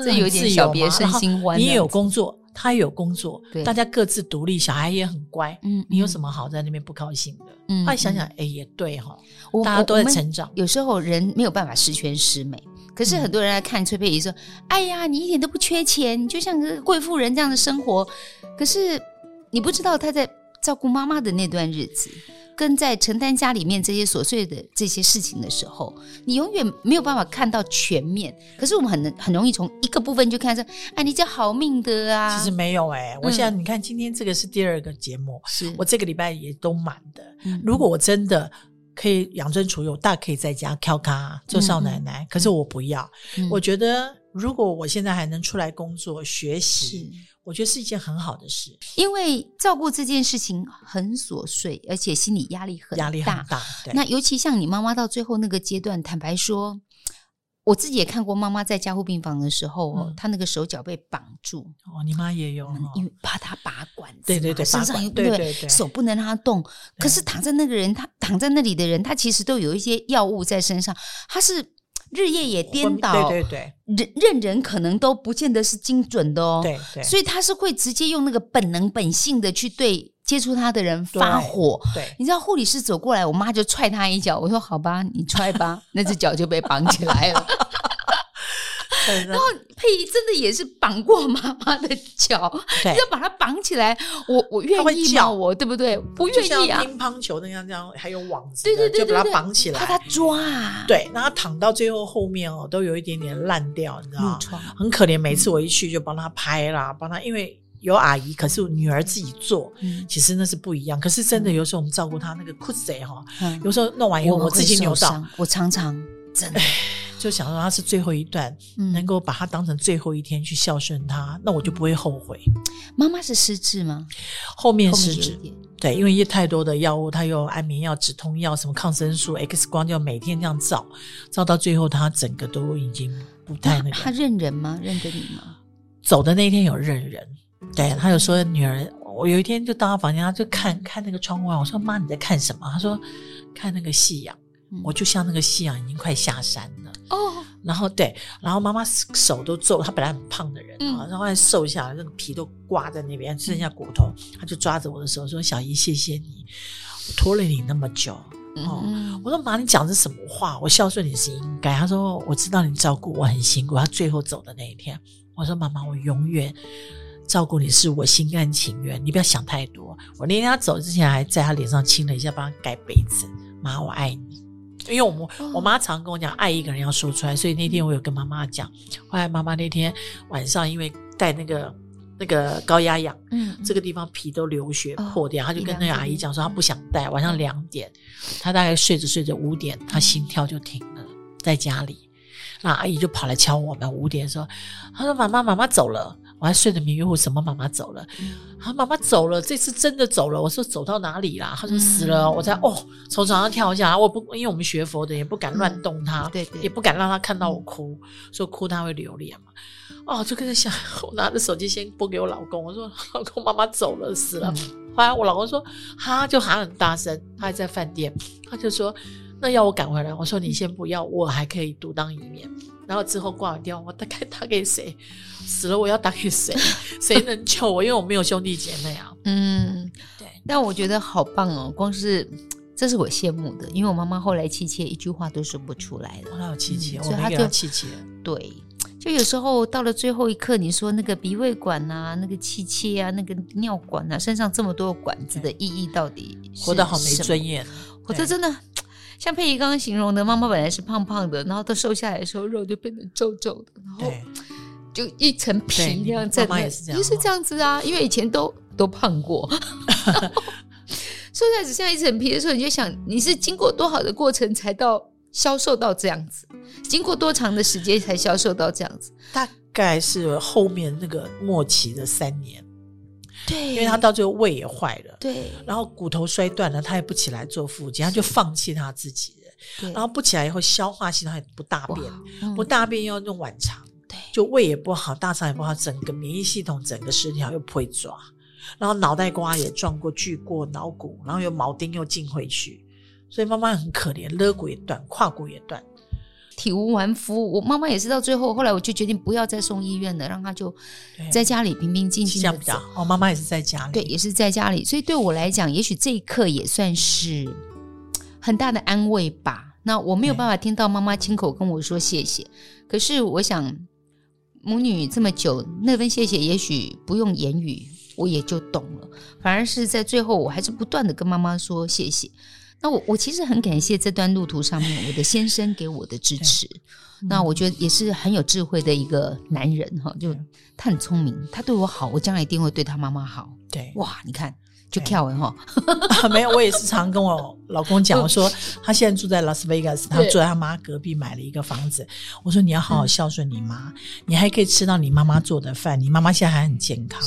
这有点小别胜新 欢。你也有工作，他也有工作，大家各自独立，小孩也很乖。嗯，你有什么好在那边不高兴的？嗯，后来想想，哎，也对哈，大家都在成长。有时候人没有办法十全十美，可是很多人来看崔佩仪说：‘哎呀，你一点都不缺钱，你就像个贵妇人这样的生活。’可是你不知道她在照顾妈妈的那段日子。”跟在承担家里面这些琐碎的这些事情的时候，你永远没有办法看到全面。可是我们很很容易从一个部分就看出，哎，你这好命的啊！其实没有哎、欸，我现在你看，今天这个是第二个节目，是我这个礼拜也都满的。嗯、如果我真的可以养尊处优，大可以在家翘咖做少奶奶。嗯、可是我不要，嗯、我觉得如果我现在还能出来工作学习。我觉得是一件很好的事，因为照顾这件事情很琐碎，而且心理压力很大。压力很大。对。那尤其像你妈妈到最后那个阶段，坦白说，我自己也看过妈妈在加护病房的时候，嗯、她那个手脚被绑住。哦，你妈也有，因为怕她拔管子，对对对，身上又对对对，手不能让她动。可是躺在那个人，他躺在那里的人，他其实都有一些药物在身上，他是。日夜也颠倒，对对对，认认人可能都不见得是精准的哦，对对，所以他是会直接用那个本能本性的去对接触他的人发火，对，对。你知道护理师走过来，我妈就踹他一脚，我说好吧，你踹吧，那只脚就被绑起来了。然后佩仪真的也是绑过妈妈的脚，要把她绑起来。我我愿意吗我对不对？不愿意啊。乒乓球那样这样，还有网子，对对对，就把它绑起来，怕它抓啊。对，然后躺到最后后面哦，都有一点点烂掉，你知道吗？很可怜。每次我一去就帮他拍啦，帮他，因为有阿姨，可是我女儿自己做，其实那是不一样。可是真的有时候我们照顾她那个裤子哈，有时候弄完以后我自己扭到，我常常真的。就想说他是最后一段，嗯、能够把他当成最后一天去孝顺他，那我就不会后悔。妈妈是失智吗？后面失智，对，因为一太多的药物，他有安眠药、止痛药、什么抗生素、X 光，就要每天这样照，照到最后，他整个都已经不太那个。他认人吗？认得你吗？走的那一天有认人，对，他有说女儿，我有一天就到他房间，他就看看那个窗外，我说妈你在看什么？他说看那个夕阳。嗯我就像那个夕阳已经快下山了。哦，然后对，然后妈妈手都皱，她本来很胖的人啊，嗯然后还瘦下来，那个皮都挂在那边，剩下骨头，她就抓着我的手说：“小姨，谢谢你，我拖了你那么久。”哦，嗯我说妈，你讲的是什么话？我孝顺你是应该。她说：“我知道你照顾我很辛苦。”她最后走的那一天，我说：“妈妈，我永远照顾你是我心甘情愿，你不要想太多。”我那天她走之前还在她脸上亲了一下，帮她盖被子。妈，我爱你。因为我们我妈常跟我讲，爱一个人要说出来，所以那天我有跟妈妈讲。后来妈妈那天晚上因为带那个那个高压氧，嗯，这个地方皮都流血哦破掉，她就跟那个阿姨讲说她不想带。晚上两点，她大概睡着睡着五点，她心跳就停了，在家里。那阿姨就跑来敲我们，五点说，她说妈妈妈妈走了。我还睡得迷迷糊，什么妈妈走了？啊，妈妈走了，这次真的走了。我说走到哪里啦？她说死了。我才哦，从床上跳下来。我不，因为我们学佛的，也不敢乱动她，对对，也不敢让她看到我哭，说哭她会流泪嘛。哦，就跟着想，我拿着手机先拨给我老公，我说老公，妈妈走了，死了。后来我老公说，哈，就喊很大声，他还在饭店，他就说，那要我赶回来。我说你先不要，我还可以独当一面。然后之后挂完电话，我大概打给谁？死了我要打给谁？谁能救我？因为我没有兄弟姐妹啊。嗯，对。但我觉得好棒哦，光是这是我羡慕的，因为我妈妈后来气切一句话都说不出来了。她有气切，嗯、我没给她气切。对，就有时候到了最后一刻，你说那个鼻胃管啊，那个气切啊，那个尿管啊，身上这么多管子的意义到底活得好没尊严，活得真的。像佩仪刚刚形容的，妈妈本来是胖胖的，然后她瘦下来的时候，肉就变得皱皱的，然后就一层皮那样在那，也是这样，也是这样子啊。因为以前都都胖过，瘦下来只剩下一层皮的时候，你就想你是经过多好的过程才到消瘦到这样子？经过多长的时间才消瘦到这样子？大概是后面那个末期的三年。对，因为他到最后胃也坏了，对，然后骨头摔断了，他也不起来做复健，他就放弃他自己了。然后不起来以后，消化系统也不大便，嗯、不大便要用晚肠，对，就胃也不好，大肠也不好，整个免疫系统整个失调又不会抓，然后脑袋瓜也撞过、锯过脑骨，然后有铆钉又进回去，所以妈妈很可怜，肋骨也断，胯骨也断。体无完肤，我妈妈也是到最后，后来我就决定不要再送医院了，让她就在家里平平静静的。这样比较好。我妈妈也是在家里，对，也是在家里，所以对我来讲，也许这一刻也算是很大的安慰吧。那我没有办法听到妈妈亲口跟我说谢谢，可是我想母女这么久，那份谢谢也许不用言语，我也就懂了。反而是在最后，我还是不断的跟妈妈说谢谢。那我我其实很感谢这段路途上面我的先生给我的支持，嗯、那我觉得也是很有智慧的一个男人哈，就他很聪明，他对我好，我将来一定会对他妈妈好。对，哇，你看就跳文哈，没有，我也是常跟我老公讲，我说他现在住在拉斯维加斯，他住在他妈隔壁买了一个房子，我说你要好好孝顺你妈，嗯、你还可以吃到你妈妈做的饭，你妈妈现在还很健康。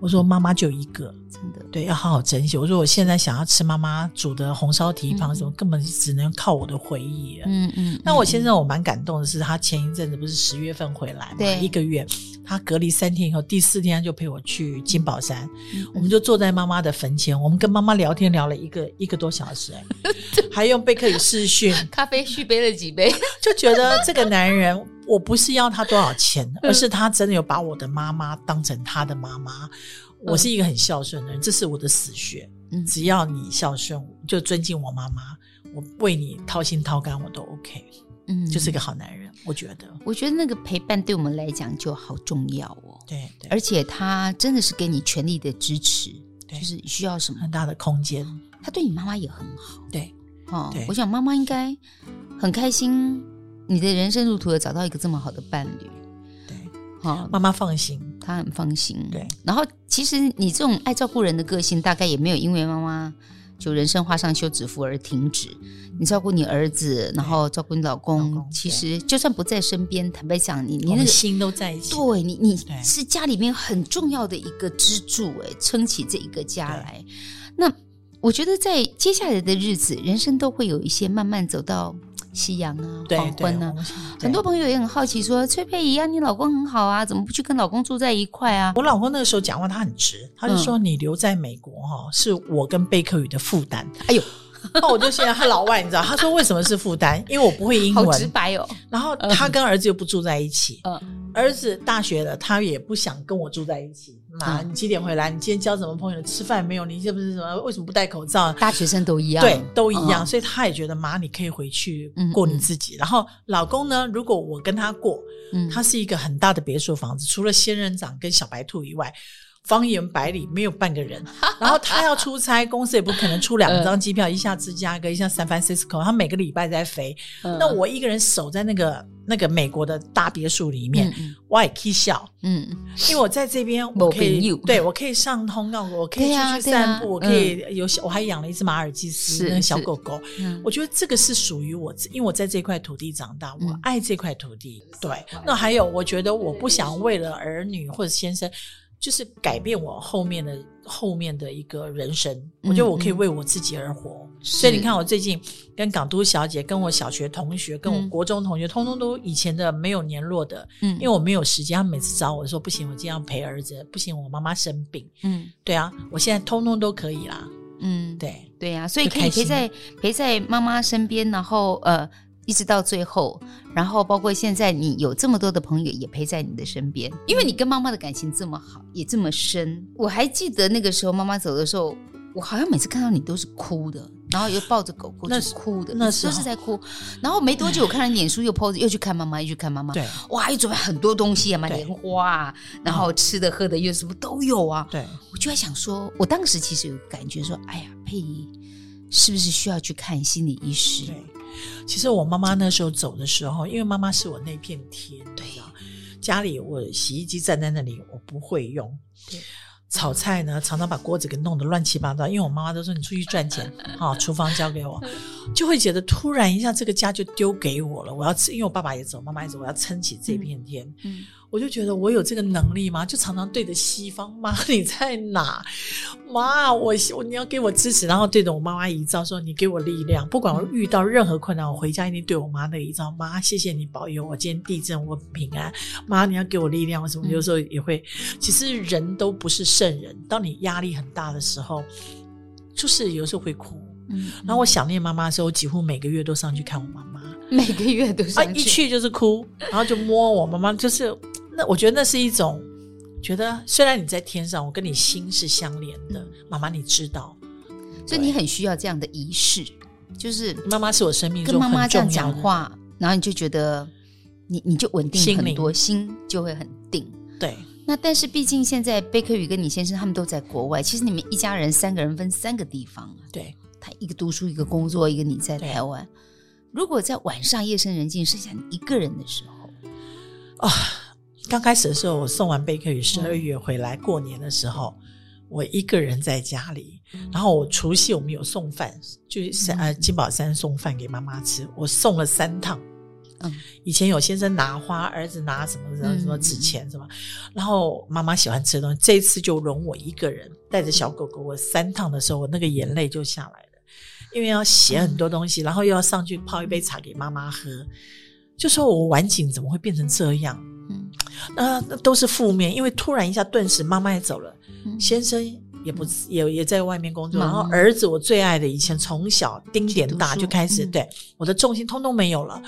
我说妈妈就一个。真的。对，要好好珍惜。我说我现在想要吃妈妈煮的红烧蹄膀什么，嗯、根本只能靠我的回忆了。嗯嗯。那我先生我蛮感动的是，他前一阵子不是十月份回来嘛，对。一个月，他隔离三天以后，第四天他就陪我去金宝山，嗯、我们就坐在妈妈的坟前，我们跟妈妈聊天聊了一个一个多小时，还用贝克语视讯，咖啡续杯了几杯，就觉得这个男人，我不是要他多少钱，而是他真的有把我的妈妈当成他的妈妈。我是一个很孝顺的人，这是我的死穴。嗯，只要你孝顺，就尊敬我妈妈，我为你掏心掏肝，我都 OK。嗯，就是个好男人，我觉得。我觉得那个陪伴对我们来讲就好重要哦。对，对，而且他真的是给你全力的支持，就是需要什么很大的空间。他对你妈妈也很好。对，哦，我想妈妈应该很开心，你的人生路途有找到一个这么好的伴侣。对，好，妈妈放心。她很放心，对。然后其实你这种爱照顾人的个性，大概也没有因为妈妈就人生画上休止符而停止。你照顾你儿子，然后照顾你老公，老公其实就算不在身边，坦白讲，你你的、那个、心都在一起。对你，你是家里面很重要的一个支柱，哎，撑起这一个家来。那我觉得在接下来的日子，人生都会有一些慢慢走到。夕阳啊，黄昏啊，很多朋友也很好奇说：“崔佩仪啊，你老公很好啊，怎么不去跟老公住在一块啊？”我老公那个时候讲话他很直，他就说：“你留在美国哈，是我跟贝克宇的负担。”哎呦，那我就现在他老外，你知道，他说为什么是负担？因为我不会英文，好直白哦。然后他跟儿子又不住在一起，嗯，儿子大学了，他也不想跟我住在一起。妈，你几点回来？你今天交什么朋友？吃饭没有？你是不是什么？为什么不戴口罩？大学生都一样，对，都一样。所以他也觉得妈，你可以回去过你自己。然后老公呢，如果我跟他过，他是一个很大的别墅房子，除了仙人掌跟小白兔以外。方圆百里没有半个人，然后他要出差，公司也不可能出两张机票，一下芝加哥，一下 San Francisco，他每个礼拜在飞。那我一个人守在那个那个美国的大别墅里面，我也可以笑，嗯，因为我在这边我可以，对我可以上通告，我可以出去散步，我可以有小，我还养了一只马尔济斯那个小狗狗，我觉得这个是属于我，因为我在这块土地长大，我爱这块土地。对，那还有，我觉得我不想为了儿女或者先生。就是改变我后面的后面的一个人生，我觉得我可以为我自己而活。嗯、所以你看，我最近跟港都小姐、跟我小学同学、跟我国中同学，嗯、通通都以前的没有联络的，嗯，因为我没有时间。他们每次找我说不行，我今天要陪儿子，不行，我妈妈生病，嗯，对啊，我现在通通都可以啦，嗯，对。对呀、啊，所以可以陪在陪在妈妈身边，然后呃。一直到最后，然后包括现在，你有这么多的朋友也陪在你的身边，因为你跟妈妈的感情这么好，也这么深。我还记得那个时候妈妈走的时候，我好像每次看到你都是哭的，然后又抱着狗狗是哭的，那是都是在哭。然后没多久，我看了脸书又 po 又去看妈妈，又去看妈妈。对，哇，又准备很多东西啊，买莲花啊，然后吃的喝的又什么都有啊。对，我就在想说，我当时其实有感觉说，哎呀，佩仪是不是需要去看心理医师？对。其实我妈妈那时候走的时候，因为妈妈是我那片天，对啊，家里我洗衣机站在那里，我不会用。对，炒菜呢，常常把锅子给弄得乱七八糟，因为我妈妈都说你出去赚钱，好，厨房交给我，就会觉得突然一下这个家就丢给我了。我要吃，因为我爸爸也走，妈妈也走，我要撑起这片天。嗯。嗯我就觉得我有这个能力吗？就常常对着西方，妈你在哪？妈，我我你要给我支持，然后对着我妈妈遗照说，你给我力量，不管我遇到任何困难，我回家一定对我妈那个遗照，妈谢谢你保佑我今天地震我平安，妈你要给我力量，我什么有时候也会。其实人都不是圣人，当你压力很大的时候，就是有时候会哭。嗯，然后我想念妈妈的时候，我几乎每个月都上去看我妈妈，每个月都上去，啊，一去就是哭，然后就摸我妈妈，就是。那我觉得那是一种，觉得虽然你在天上，我跟你心是相连的，妈妈你知道，所以你很需要这样的仪式，就是妈妈是我生命中跟妈妈这样讲话，然后你就觉得你你就稳定很多，心，心就会很定。对，那但是毕竟现在贝克宇跟你先生他们都在国外，其实你们一家人三个人分三个地方啊，对，他一个读书，一个工作，一个你在台湾。如果在晚上夜深人静，剩下你一个人的时候，啊。刚开始的时候，我送完贝克与十二月回来过年的时候，我一个人在家里。然后我除夕我们有送饭，就是呃金宝山送饭给妈妈吃，我送了三趟。嗯，以前有先生拿花，儿子拿什么什么什么纸钱什么，然后妈妈喜欢吃的东西，这一次就容我一个人带着小狗狗，我三趟的时候，我那个眼泪就下来了，因为要写很多东西，然后又要上去泡一杯茶给妈妈喝，就说我晚景怎么会变成这样？嗯，那那都是负面，因为突然一下，顿时妈妈也走了，嗯、先生也不也也在外面工作，嗯、然后儿子我最爱的，以前从小丁点大就开始，嗯、对我的重心通通没有了。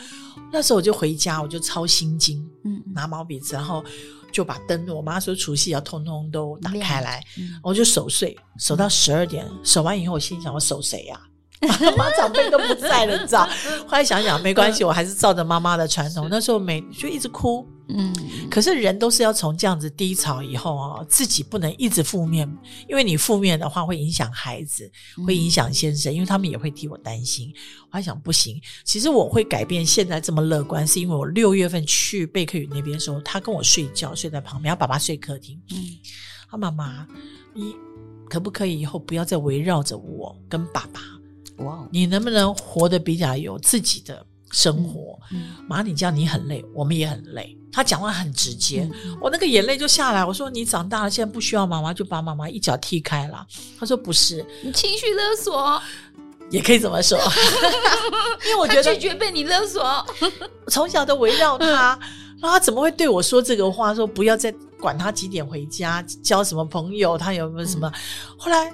那时候我就回家，我就抄心经，嗯，拿毛笔字，然后就把灯，我妈说除夕要通通都打开来，嗯、我就守岁，守到十二点，守完以后我心想我守谁呀、啊？妈妈长辈都不在了，你知道？后来想想没关系，我还是照着妈妈的传统。那时候每就一直哭，嗯。可是人都是要从这样子低潮以后啊，自己不能一直负面，因为你负面的话会影响孩子，会影响先生，因为他们也会替我担心。我还想不行，其实我会改变现在这么乐观，是因为我六月份去贝克宇那边的时候，他跟我睡觉，睡在旁边，他爸爸睡客厅。嗯，他妈妈，你可不可以以后不要再围绕着我跟爸爸？哇！你能不能活得比较有自己的生活？妈，你这样你很累，我们也很累。他讲话很直接，我那个眼泪就下来。我说你长大了，现在不需要妈妈，就把妈妈一脚踢开了。他说不是，你情绪勒索，也可以这么说。因为我觉得拒绝被你勒索，从小都围绕他，那他怎么会对我说这个话？说不要再管他几点回家，交什么朋友，他有没有什么？后来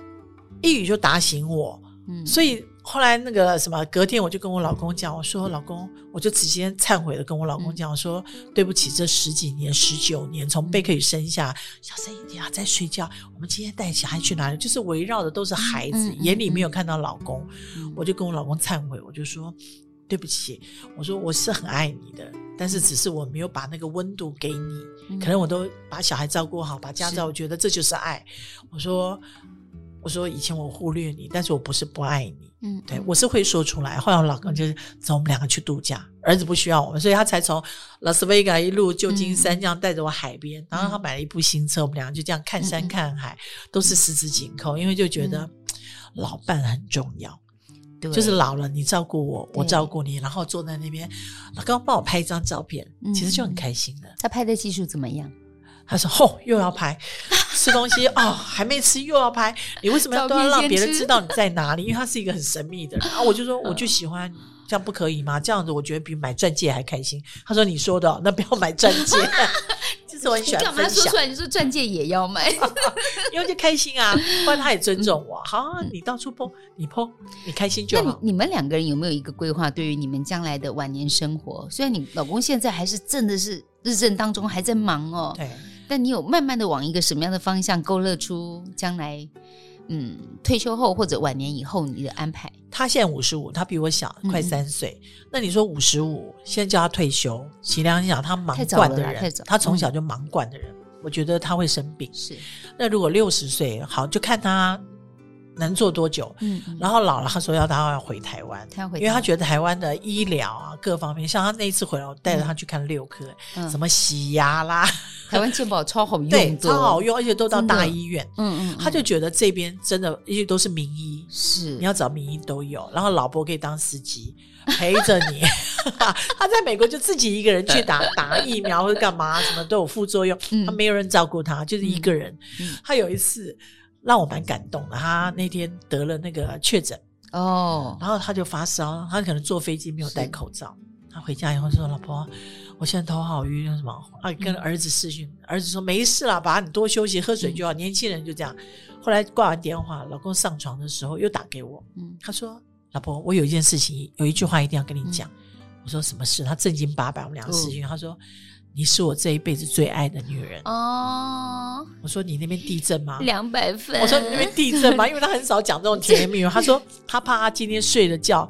一语就打醒我，所以。后来那个什么，隔天我就跟我老公讲，我说老公，我就直接忏悔的跟我老公讲，我说对不起，这十几年、十九年，从贝克宇生下，小声一点啊，在睡觉。我们今天带小孩去哪里？就是围绕的都是孩子，眼里没有看到老公。我就跟我老公忏悔，我就说对不起，我说我是很爱你的，但是只是我没有把那个温度给你，可能我都把小孩照顾好，把家照，我觉得这就是爱。我说。我说以前我忽略你，但是我不是不爱你，嗯，对我是会说出来。后来我老公就是走我们两个去度假，儿子不需要我们，所以他才从拉斯维加一路旧金山这样带着我海边，嗯、然后他买了一部新车，我们两个就这样看山看海，嗯、都是十指紧扣，因为就觉得老伴很重要，对，就是老了你照顾我，我照顾你，然后坐在那边，老公帮我拍一张照片，其实就很开心的。他拍的技术怎么样？他说：“吼，又要拍 吃东西哦，还没吃又要拍，你为什么要都要让别人知道你在哪里？因为他是一个很神秘的人。然 后我就说，我就喜欢这样，不可以吗？这样子我觉得比买钻戒还开心。他说：你说的，那不要买钻戒。就是我很喜欢分享。你干嘛说出来？你说钻戒也要买，因为就开心啊。不然他也尊重我。好，你到处碰，你碰，你开心就好。那你们两个人有没有一个规划？对于你们将来的晚年生活？虽然你老公现在还是真的是日正当中还在忙哦。对。”但你有慢慢的往一个什么样的方向勾勒出将来，嗯，退休后或者晚年以后你的安排？他现在五十五，他比我小快三岁。嗯、那你说五十五，现在叫他退休，其实良心讲，他忙惯的人，他从小就忙惯的人，嗯、我觉得他会生病。是，那如果六十岁，好，就看他。能做多久？嗯，然后老了，他说要他要回台湾，他要回，因为他觉得台湾的医疗啊各方面，像他那一次回来，我带着他去看六科，什么洗牙啦，台湾健保超好用，对，超好用，而且都到大医院，嗯嗯，他就觉得这边真的，因为都是名医，是。你要找名医都有，然后老婆可以当司机陪着你，他在美国就自己一个人去打 打疫苗或者干嘛，什么都有副作用，他没有人照顾他，就是一个人，他有一次。让我蛮感动的，他那天得了那个确诊哦，然后他就发烧，他可能坐飞机没有戴口罩，他回家以后说：“老婆，我现在头好晕，什么？”啊，跟儿子视讯，儿子说：“没事啦，爸，你多休息，喝水就好。嗯”年轻人就这样。后来挂完电话，老公上床的时候又打给我，嗯，他说：“老婆，我有一件事情，有一句话一定要跟你讲。嗯”我说：“什么事？”他正经八百，我们两个视讯，哦、他说。你是我这一辈子最爱的女人哦！我说你那边地震吗？两百分。我说你那边地震吗？因为他很少讲这种甜言蜜语。他 说他怕他今天睡了觉，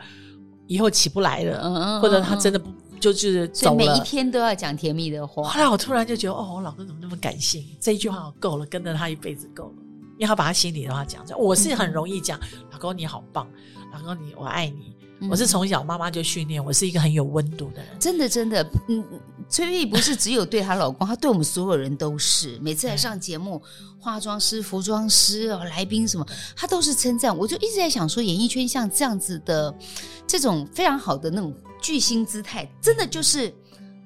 以后起不来了，嗯、或者他真的不就是走了。每一天都要讲甜蜜的话。后来我突然就觉得，哦，我老公怎么那么感性？这一句话够了，跟着他一辈子够了。因为他把他心里的话讲出来。我是很容易讲，嗯、老公你好棒，老公你我爱你。我是从小妈妈就训练我是一个很有温度的人，真的真的，嗯，崔玉不是只有对她老公，她对我们所有人都是。每次来上节目，化妆师、服装师、哦来宾什么，她都是称赞。我就一直在想说，演艺圈像这样子的这种非常好的那种巨星姿态，真的就是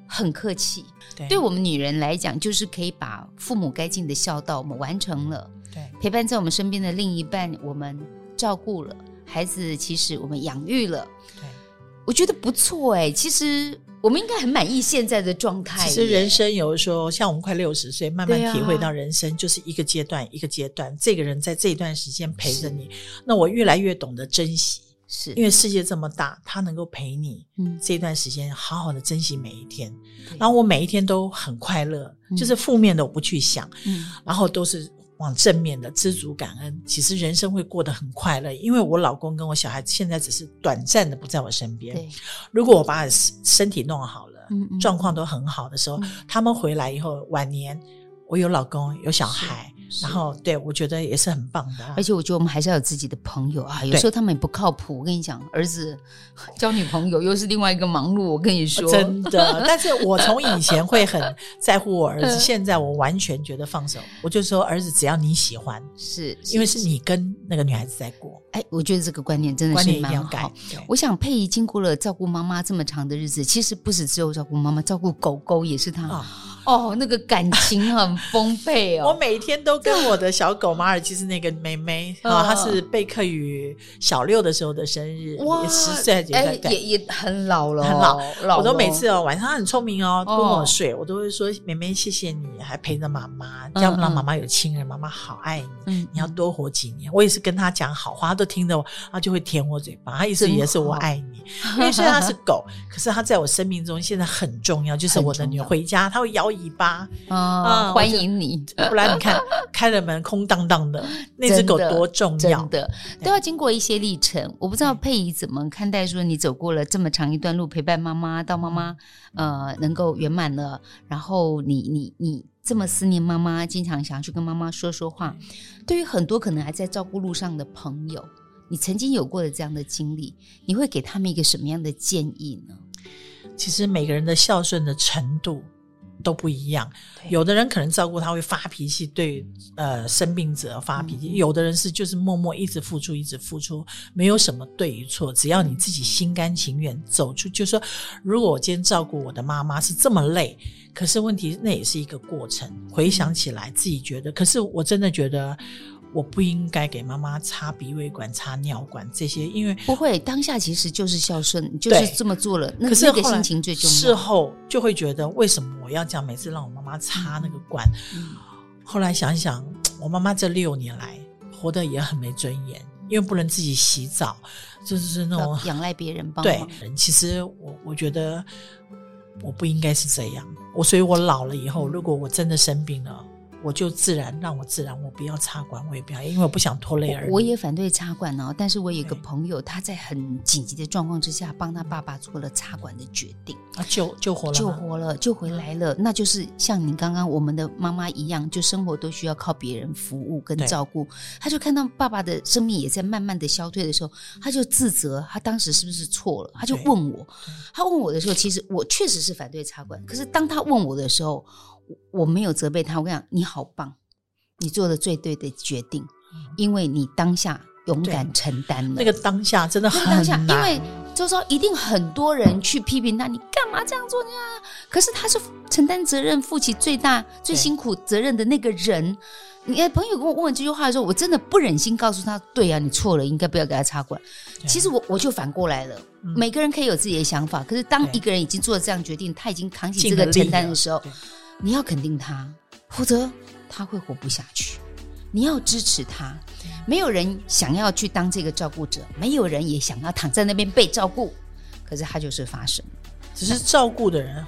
很客气。对，对我们女人来讲，就是可以把父母该尽的孝道我们完成了。对，陪伴在我们身边的另一半，我们照顾了。孩子其实我们养育了，对，我觉得不错哎。其实我们应该很满意现在的状态。其实人生有的时候，像我们快六十岁，慢慢体会到人生就是一个阶段一个阶段。这个人在这一段时间陪着你，那我越来越懂得珍惜，是因为世界这么大，他能够陪你，嗯，这段时间好好的珍惜每一天。然后我每一天都很快乐，就是负面的我不去想，嗯，然后都是。往正面的知足感恩，其实人生会过得很快乐。因为我老公跟我小孩子现在只是短暂的不在我身边。对如果我把身体弄好了，嗯嗯状况都很好的时候，嗯、他们回来以后晚年，我有老公有小孩。然后，对，我觉得也是很棒的。而且我觉得我们还是要有自己的朋友啊。有时候他们也不靠谱。我跟你讲，儿子 交女朋友又是另外一个忙碌。我跟你说，真的。但是我从以前会很在乎我儿子，现在我完全觉得放手。我就说，儿子只要你喜欢，是因为是你跟那个女孩子在过。哎，我觉得这个观念真的是蛮好。我想佩仪经过了照顾妈妈这么长的日子，其实不是只有照顾妈妈，照顾狗狗也是她。哦，那个感情很丰沛哦。我每天都跟我的小狗马尔济斯那个妹妹啊，她是贝克与小六的时候的生日，也十岁，也也也很老了，很老。我都每次哦晚上很聪明哦，跟我睡，我都会说妹妹谢谢你，还陪着妈妈，这样让妈妈有亲人，妈妈好爱你，你要多活几年。我也是跟她讲好话，她都听着我，她就会舔我嘴巴，她意思也是我爱你。因为虽然她是狗，可是她在我生命中现在很重要，就是我的女儿回家，她会摇尾巴啊，欢迎你。不然你看，开了门空荡荡的，那只狗多重要的，都要经过一些历程。我不知道佩仪怎么看待说你走过了这么长一段路，陪伴妈妈到妈妈呃能够圆满了，然后你你你这么思念妈妈，经常想要去跟妈妈说说话。对于很多可能还在照顾路上的朋友，你曾经有过的这样的经历，你会给他们一个什么样的建议呢？其实每个人的孝顺的程度都不一样，有的人可能照顾他会发脾气，对呃生病者发脾气；嗯、有的人是就是默默一直付出，一直付出，没有什么对与错，只要你自己心甘情愿走出。就是说，如果我今天照顾我的妈妈是这么累，可是问题那也是一个过程。回想起来，自己觉得，可是我真的觉得。我不应该给妈妈插鼻胃管、插尿管这些，因为不会当下其实就是孝顺，就是这么做了。那可是那个心情最重要。事后就会觉得，为什么我要这样？每次让我妈妈插那个管，嗯、后来想想，我妈妈这六年来活得也很没尊严，因为不能自己洗澡，就是那种仰赖别人帮。对，其实我我觉得我不应该是这样。我所以，我老了以后，如果我真的生病了。我就自然让我自然，我不要插管，我也不要，因为我不想拖累儿。我也反对插管哦，但是我有一个朋友，他在很紧急的状况之下，帮他爸爸做了插管的决定，啊，救救活了，救活了，救回来了。那就是像你刚刚我们的妈妈一样，就生活都需要靠别人服务跟照顾。他就看到爸爸的生命也在慢慢的消退的时候，他就自责，他当时是不是错了？他就问我，他问我的时候，其实我确实是反对插管，可是当他问我的时候。我没有责备他，我跟你讲，你好棒，你做的最对的决定，因为你当下勇敢承担了。那个当下真的很难，当下因为就是说一定很多人去批评他，你干嘛这样做呢？可是他是承担责任、负起最大、最辛苦责任的那个人。你看朋友跟我问我这句话的时候，我真的不忍心告诉他，对呀、啊，你错了，应该不要给他插管。其实我我就反过来了，每个人可以有自己的想法，可是当一个人已经做了这样决定，他已经扛起这个承担的时候。你要肯定他，否则他会活不下去。你要支持他，没有人想要去当这个照顾者，没有人也想要躺在那边被照顾。可是他就是发生，只是照顾的人。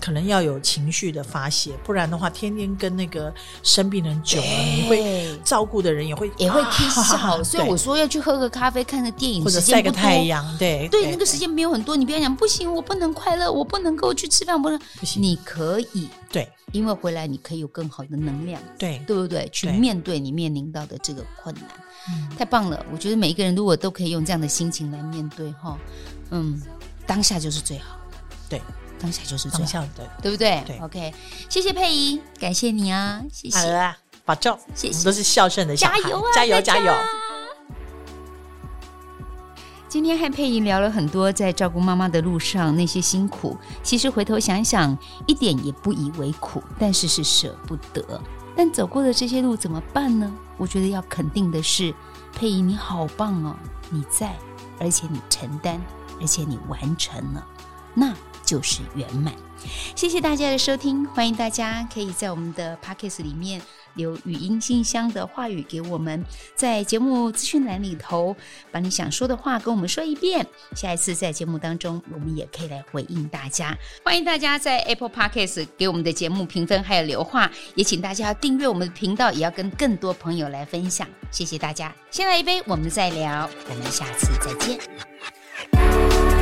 可能要有情绪的发泄，不然的话，天天跟那个生病人久了，你会照顾的人也会也会哭笑。所以我说要去喝个咖啡，看个电影，或者晒个太阳。对对，那个时间没有很多，你不要讲不行，我不能快乐，我不能够去吃饭，不能不行。你可以对，因为回来你可以有更好的能量，对对不对？去面对你面临到的这个困难，太棒了！我觉得每一个人如果都可以用这样的心情来面对，哈，嗯，当下就是最好，对。当下就是这样，对，对不对？对，OK，谢谢佩仪，感谢你啊，谢谢，保重，谢谢，都是孝顺的小孩，加油啊，加油，加油！今天和佩仪聊了很多，在照顾妈妈的路上那些辛苦，其实回头想想，一点也不以为苦，但是是舍不得。但走过的这些路怎么办呢？我觉得要肯定的是，佩仪你好棒哦，你在，而且你承担，而且你完成了，那。就是圆满，谢谢大家的收听，欢迎大家可以在我们的 Podcast 里面留语音信箱的话语给我们，在节目资讯栏里头把你想说的话跟我们说一遍，下一次在节目当中我们也可以来回应大家。欢迎大家在 Apple Podcast 给我们的节目评分还有留话，也请大家订阅我们的频道，也要跟更多朋友来分享。谢谢大家，先来一杯，我们再聊，我们下次再见。